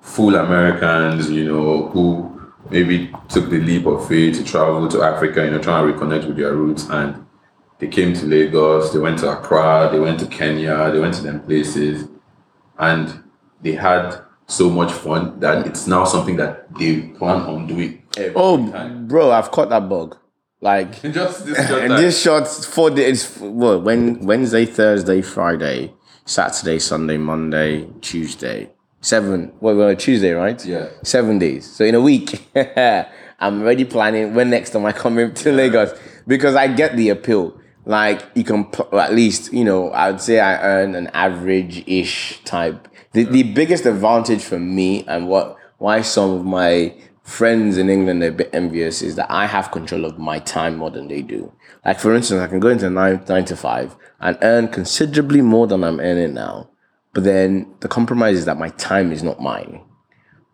full Americans, you know, who maybe took the leap of faith to travel to Africa, you know, trying to reconnect with their roots and they came to Lagos, they went to Accra, they went to Kenya, they went to them places and they had so much fun that it's now something that they plan on doing every Oh, time. bro, I've caught that bug. Like, Just this short and this short four days. Well, when Wednesday, Thursday, Friday, Saturday, Sunday, Monday, Tuesday, seven. Well, well, Tuesday, right? Yeah. seven days. So in a week, I'm already planning when next time I come into Lagos because I get the appeal. Like you can pl- at least you know I'd say I earn an average ish type. The the mm. biggest advantage for me and what why some of my friends in England are a bit envious is that I have control of my time more than they do. Like for instance, I can go into nine nine to five and earn considerably more than I'm earning now. But then the compromise is that my time is not mine.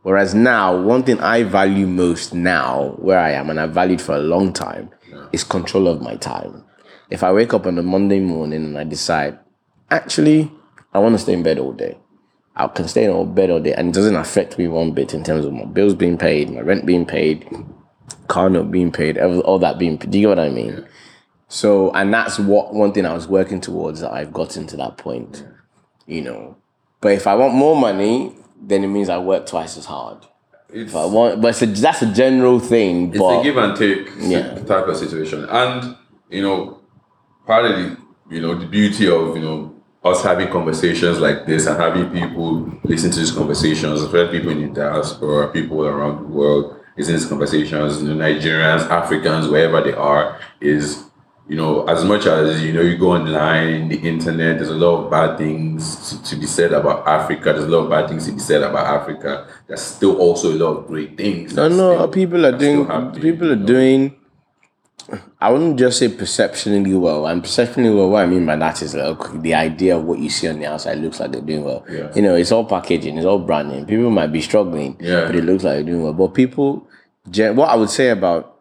Whereas now, one thing I value most now, where I am, and I've valued for a long time, is control of my time. If I wake up on a Monday morning and I decide, actually, I want to stay in bed all day, I can stay in bed all day, and it doesn't affect me one bit in terms of my bills being paid, my rent being paid, car note being paid, all all that being. Do you get what I mean? So, and that's what one thing I was working towards that I've gotten to that point, you know. But if I want more money, then it means I work twice as hard. It's- If I want, but it's a, that's a general thing. it's but a give and take Yeah. type of situation and you know part of the you know the beauty of you know us having conversations like this and having people listen to these conversations especially people in the diaspora people around the world listen to these conversations you know nigerians africans wherever they are is you know as much as you know you go online the internet there's a lot of bad things to, to be said about africa there's a lot of bad things to be said about africa there's still also a lot of great things no, no, still- people are doing. People are you know. doing. I wouldn't just say perceptionally well. And perceptionally well, what I mean by that is like the idea of what you see on the outside looks like they're doing well. Yeah. You know, it's all packaging, it's all branding. People might be struggling, Yeah. but it looks like they're doing well. But people, what I would say about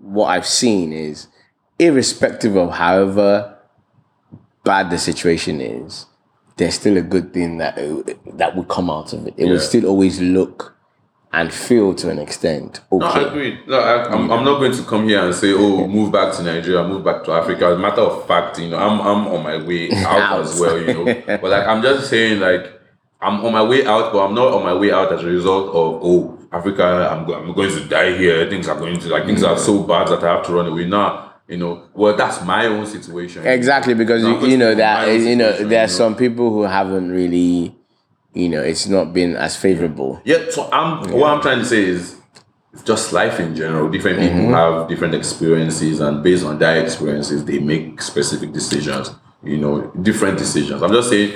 what I've seen is, irrespective of however bad the situation is, there's still a good thing that that would come out of it. It Yeah. would still always look and feel to an extent No, I okay. agree. No, I, I'm, I'm not going to come here and say, "Oh, move back to Nigeria, move back to Africa." As a matter of fact, you know, I'm I'm on my way out Out. as well. You know, but like I'm just saying, like I'm on my way out, but I'm not on my way out as a result of oh, Africa. I'm go- I'm going to die here. Things are going to like things are mm. so bad that I have to run away now. You know, well, that's my own situation. Exactly, because you, you know that you know there are you know. some people who haven't really, you know, it's not been as favorable. Yeah, so I'm what I'm trying to say is it's just life in general. Different people Mm-hmm. have different experiences, and based on their experiences, they make specific decisions. You know, different decisions. I'm just saying.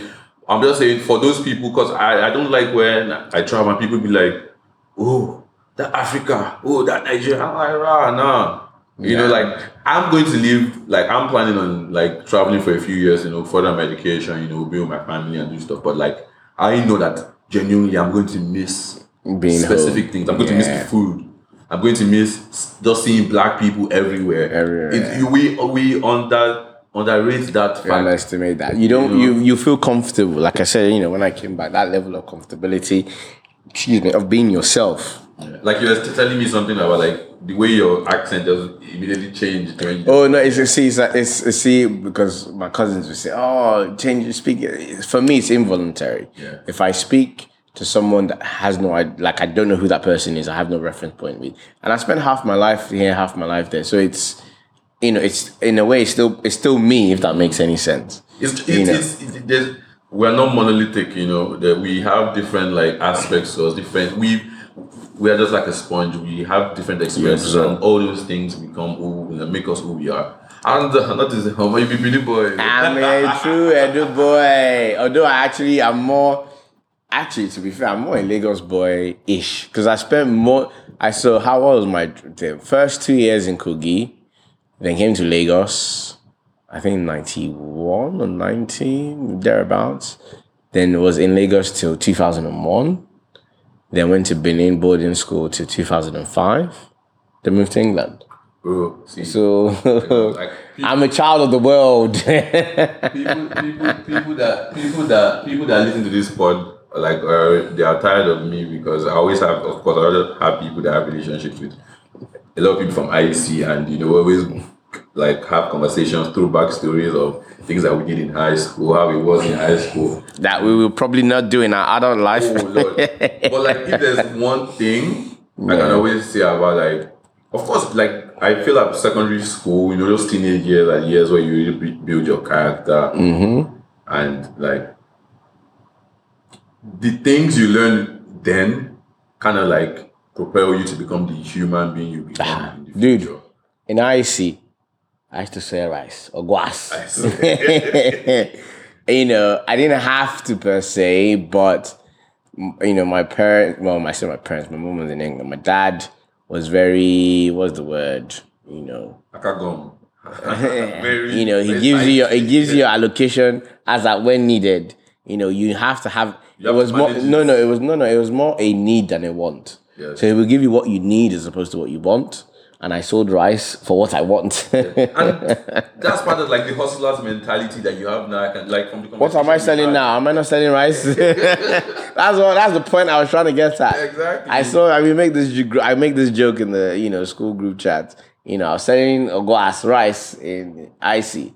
I'm just saying for those people because I, I don't like when I travel and people be like, oh that Africa, oh that Nigeria. I'm like, rah, nah. You know, like I'm going to live like I'm planning on like traveling for a few years, you know, further my education, you know, be with my family and do stuff. But like I know that genuinely I'm going to miss Being specific home. things. I'm going to miss the food. I'm going to miss just seeing black people everywhere. Everywhere. It, you- we we under underrate that You fact. underestimate that. You don't. You you feel comfortable. Like I said, you know, when I came back, that level of comfortability, excuse me, of being yourself. Like you were telling me something about like the way your accent just immediately changed when you Oh no, it's see, it's, it's, it's see because my cousins would say, "Oh, change your speak." For me, it's involuntary. Yeah. If I speak to someone that has no, like, I don't know who that person is, I have no reference point with, and I spent half my life here, half my life there, so it's, you know, it's in a way, it's still, it's still me, if that makes any sense. It's, it's, You know. it's, it, there's, we're not monolithic, you know. That we have different like aspects to us. Different. We we are just like a sponge. We have different experiences, absorb. and all those things become who make us who we are. And uh, not is Homo, you be boy. I'm a true Edo boy. Although I actually am more, actually to be fair, I'm more a Lagos boy ish because I spent more. I saw how was my the first two years in Kogi, then came to Lagos. I think ninety one or nineteen thereabouts. Then was in Lagos till two thousand and one. Then went to Benin boarding school till two thousand and five. Then moved to England. Bro, see, So like I'm a child of the world. people, people, people that people that people that listen to this pod like uh, they are tired of me because I always have, of course, I always have people that have relationships with a lot of people from IC, and you know, always like have conversations, throwback stories of things that we did in high school, how it was in high school. that we will probably not do in our adult life. Oh lord! but like, if there's one thing I can always say about like, of course, like I feel like secondary school, you know, those teenage years, like years where you really build your character, mm-hmm. and like the things you learn then, kind of like propel you to become the human being you become ah, in the Dude. future. In IC, I used to sell rice or guas. you know, I didn't have to per se, but you know, my parents, well, I say my parents, my mom was in England. My dad was very, what's the word? You know, Akagom. Very- you know, he gives you your, he gives you your allocation as at when needed. You know, you have to have. You it have was more manage no, no. It was no, no. It was more a need than a want. Yes. So he will give you what you need as opposed to what you want. And I sold rice for what I want. And that's part of like the hustler's mentality that you have now. I can like from the what am I selling now? Am I not selling rice? that's what. That's the point I was trying to get at. Exactly. I saw. I mean, make this. I make this joke in the you know school group chat. You know, I was selling a glass rice in IC.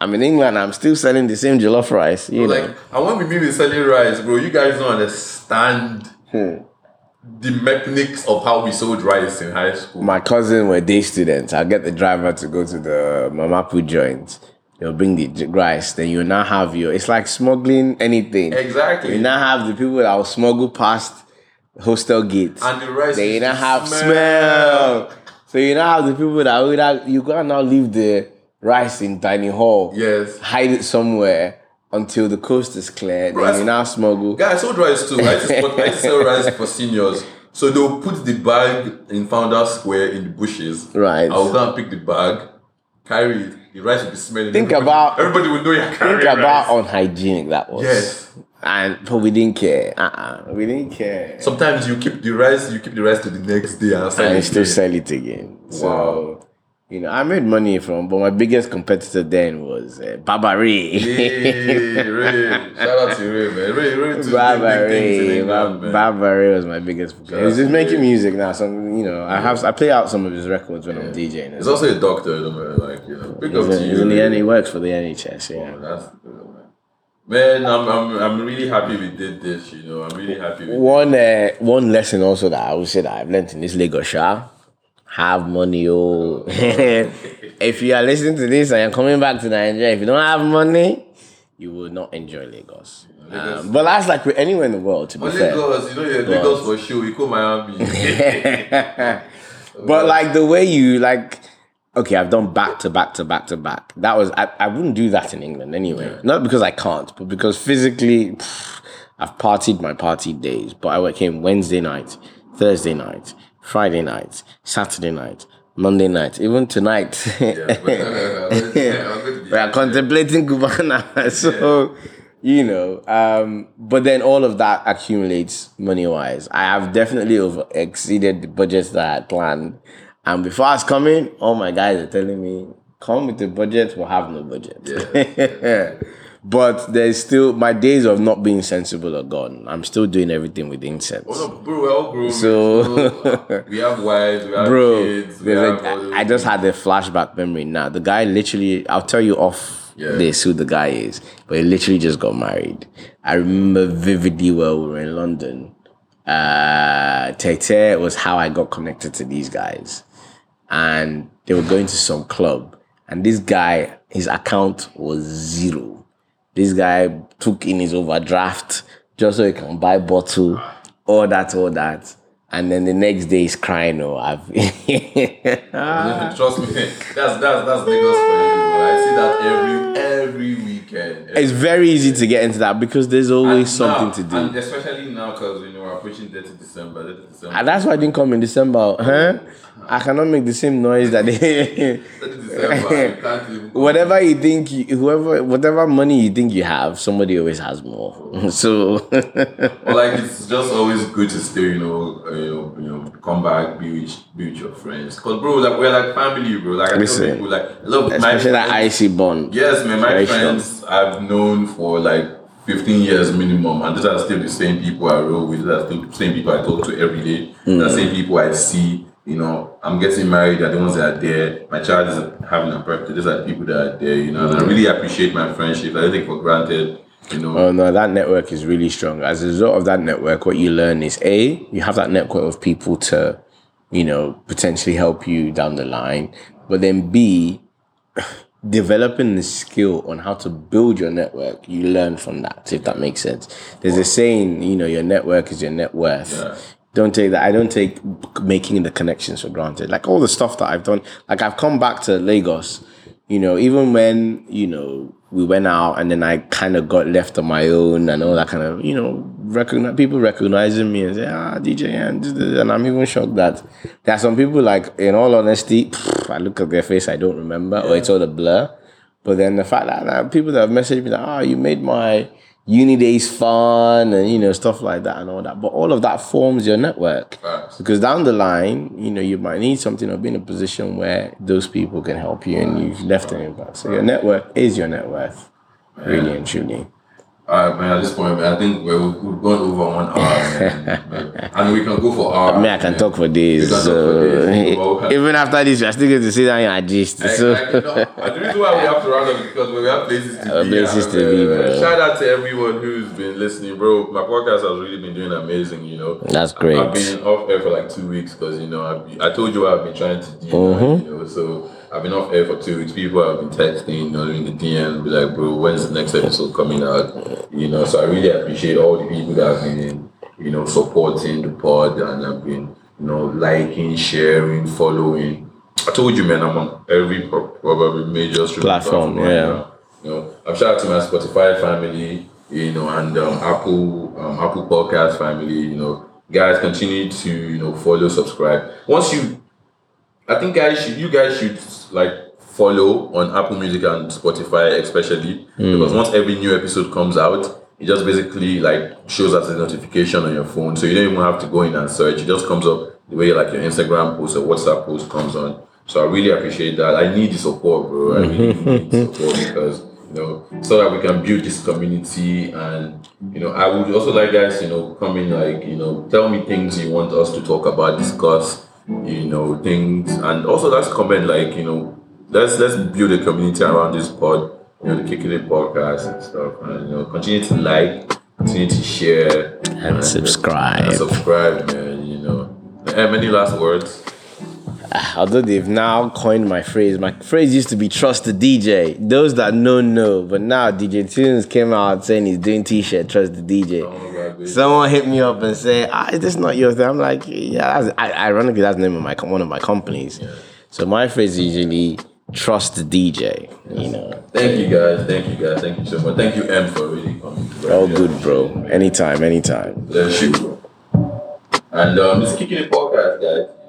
I'm in England. I'm still selling the same jollof rice. You know. Like, and when we meet with selling rice, bro, you guys don't understand Hmm. The mechanics of how we sold rice in high school. my cousin were day students. I'll get the driver to go to the Mama Put joint. They'll bring the rice. Then you now have your. It's like smuggling anything. Exactly. You now have the people that will smuggle past hostel gates. And the rice is now have smell. smell. So you now have the people that will you can now leave the rice in dining hall. Yes. Hide it somewhere until the coast is clear. Bro, then you now smuggle. Guys, sold rice too. I used to, I used to sell rice for seniors. So they'll put the bag in Founder Square in the bushes. Right. I'll go and pick the bag, carry it. The rice will be smelling. Think Everybody- about- everybody will know you're carrying Think about rice. unhygienic that was. Yes. And but we didn't care. Uh-uh. We didn't care. Sometimes you keep the rice, you keep the rice to the next day and sell and it still again. sell it again. So, Wow. You know, I made money from, but my biggest competitor then was uh, Babari. Hey, Ray. Shout out to Ray, man. Ray, Ray, to things in England, man. Babari was my biggest. He's just making Ray. music now. So you know, I have I play out some of his records when I'm DJing. He's also a doctor, though, man. Like, you know, big He's up in, to you. the. He works for the NHS. Yeah. Oh, that's man. I'm, I'm, I'm really happy we did this, you know. I'm really happy we One uh, one lesson also that I would say that I've learned in this Lagos show. Have money, oh. if you are listening to this and you're coming back to Nigeria, if you don't have money, you will not enjoy Lagos. Um, but that's like anywhere in the world, to be But fair. Lagos, you know, you're Lagos for sure. You come Miami. But like the way you like, okay, I've done back to back to back to back. That was I, I wouldn't do that in England anyway. Not because I can't, but because physically, pff, I've partied my party days. But I came Wednesday night, Thursday night, Friday night, Saturday night, Monday night, even tonight. yeah, but, uh, I'm going to be we are contemplating Cubana. so, you know, um, but then all of that accumulates money wise. I have definitely over exceeded the budgets that I had planned. And before I was coming, all my guys are telling me, come with the budget, we'll have no budget. but there's still, my days of not being sensible are gone. I'm still doing everything with sense. Oh, no, bro, we're all grown. So- we have wives, we have Bro, kids. We have a- all those I I just had a flashback memory now. The guy literally, I'll tell you off Yeah. this who the guy is, but he literally just got married. I remember vividly well we were in London. Uh, Tete was how I got connected to these guys. And they were going to some club. And this guy, his account was zero. This guy took in his overdraft just so he can buy bottle, all that, all that. and then the next day he's crying. Oh, I've Trust me, that's that's that's Lagos for you. I see that every every weekend. it's very easy to get into that because there's always something now- to do. and especially now because you know we're approaching 30 December. 30 December. And that's why I didn't come in December. Huh? I cannot make the same noise that they. 30 December. you can't even go. whatever you think, you, whoever, whatever money you think you have, somebody always has more. So, But like it's just always good to stay, you know, uh, you know, come back, be with, be with your friends. Cause bro, like we're like family, bro. Like I tell Listen, people, like I love my especially that IC bond. Yes, man. My strong. friends I've known for like 15 years minimum, and these are still the same people I roll with. These are still the same people I talk to every day. Mm. The same people I see. You know, I'm getting married. They're the ones that are there. My child is having a birthday. These are the people that are there. You know, and I mm. really appreciate my friendship. I don't take for granted. You know, Oh no, that network is really strong. As a result of that network, what you learn is a you have that network of people to, you know, potentially help you down the line. But then b developing the skill on how to build your network, you learn from that. If that makes sense. There's a saying, you know, your network is your net worth. Yeah. Don't take that. I don't take making the connections for granted. Like all the stuff that I've done. Like I've come back to Lagos. You know, even when you know we went out and then I kind of got left on my own and all that kind of you know recognize people recognizing me and say ah DJ and this, this," and I'm even shocked that there are some people like in all honesty I look at their face I don't remember or it's all a blur. But then the fact that uh, people that have messaged me like, oh, you made my uni days fun and you know stuff like that and all that. But all of that forms your network Facts. because down the line, you know, you might need something or be in a position where those people can help you and you've left an impact. So your network is your net worth, really and truly. All right, man. At this point, man, I think we're, we've gone over one hour, man. man. and we can go for hours. I mean, I can man. talk for days. So for days. Even after this, we are still going to sit down and gist. Like, So you know, the reason why we have to round up because we have places to be. places to be, uh, bro. Shout out to everyone who's been listening, bro. My podcast has really been doing amazing. You know, That's great. I've been off air for like two weeks because you know I've I told you I've been trying to do. Mm-hmm. You know, so I've been off air for two weeks. People have been texting, you know, in the DM, be like, bro, when's the next episode coming out? You know, so I really appreciate all the people that have been, you know, supporting the pod and have been, you know, liking, sharing, following. I told you, man, I'm on every pro- probably major streaming Platform, right yeah. now. You know, I've shout out to my Spotify family, you know, and um, Apple um, Apple Podcast family. You know, guys, continue to you know follow, subscribe. Once you, I think guys should you guys should like follow on Apple Music and Spotify especially hmm. because once every new episode comes out. It just basically like shows us a notification on your phone, so you don't even have to go in and search. It just comes up the way like your Instagram post or WhatsApp post comes on. So I really appreciate that. I need the support, bro. I really need the support because you know, so that we can build this community. And you know, I would also like guys, you know, come in like you know, tell me things you want us to talk about, discuss, you know, things, and also let's comment like you know, let's let's build a community around this pod, you know, the It podcast and stuff, and you know, continue to like, continue to share, And subscribe. and subscribe, man. You know, eh, and any last words? Although they've now coined my phrase, my phrase used to be trust the DJ. Those that know know, but now DJ Tunez came out saying he's doing t-shirt, trust the DJ. Oh, Someone hit me up and said, "Ah, is this not your thing?" I'm like, "Yeah." That's, I, ironically, that's the name of my one of my companies. So my phrase is usually trust the DJ. You know, Thank you guys. Thank you guys. Thank you so much. Thank you, M, for really coming. all good, bro. Anytime, anytime. Let's shoot. And um, this is Kicking It Podcast, guys.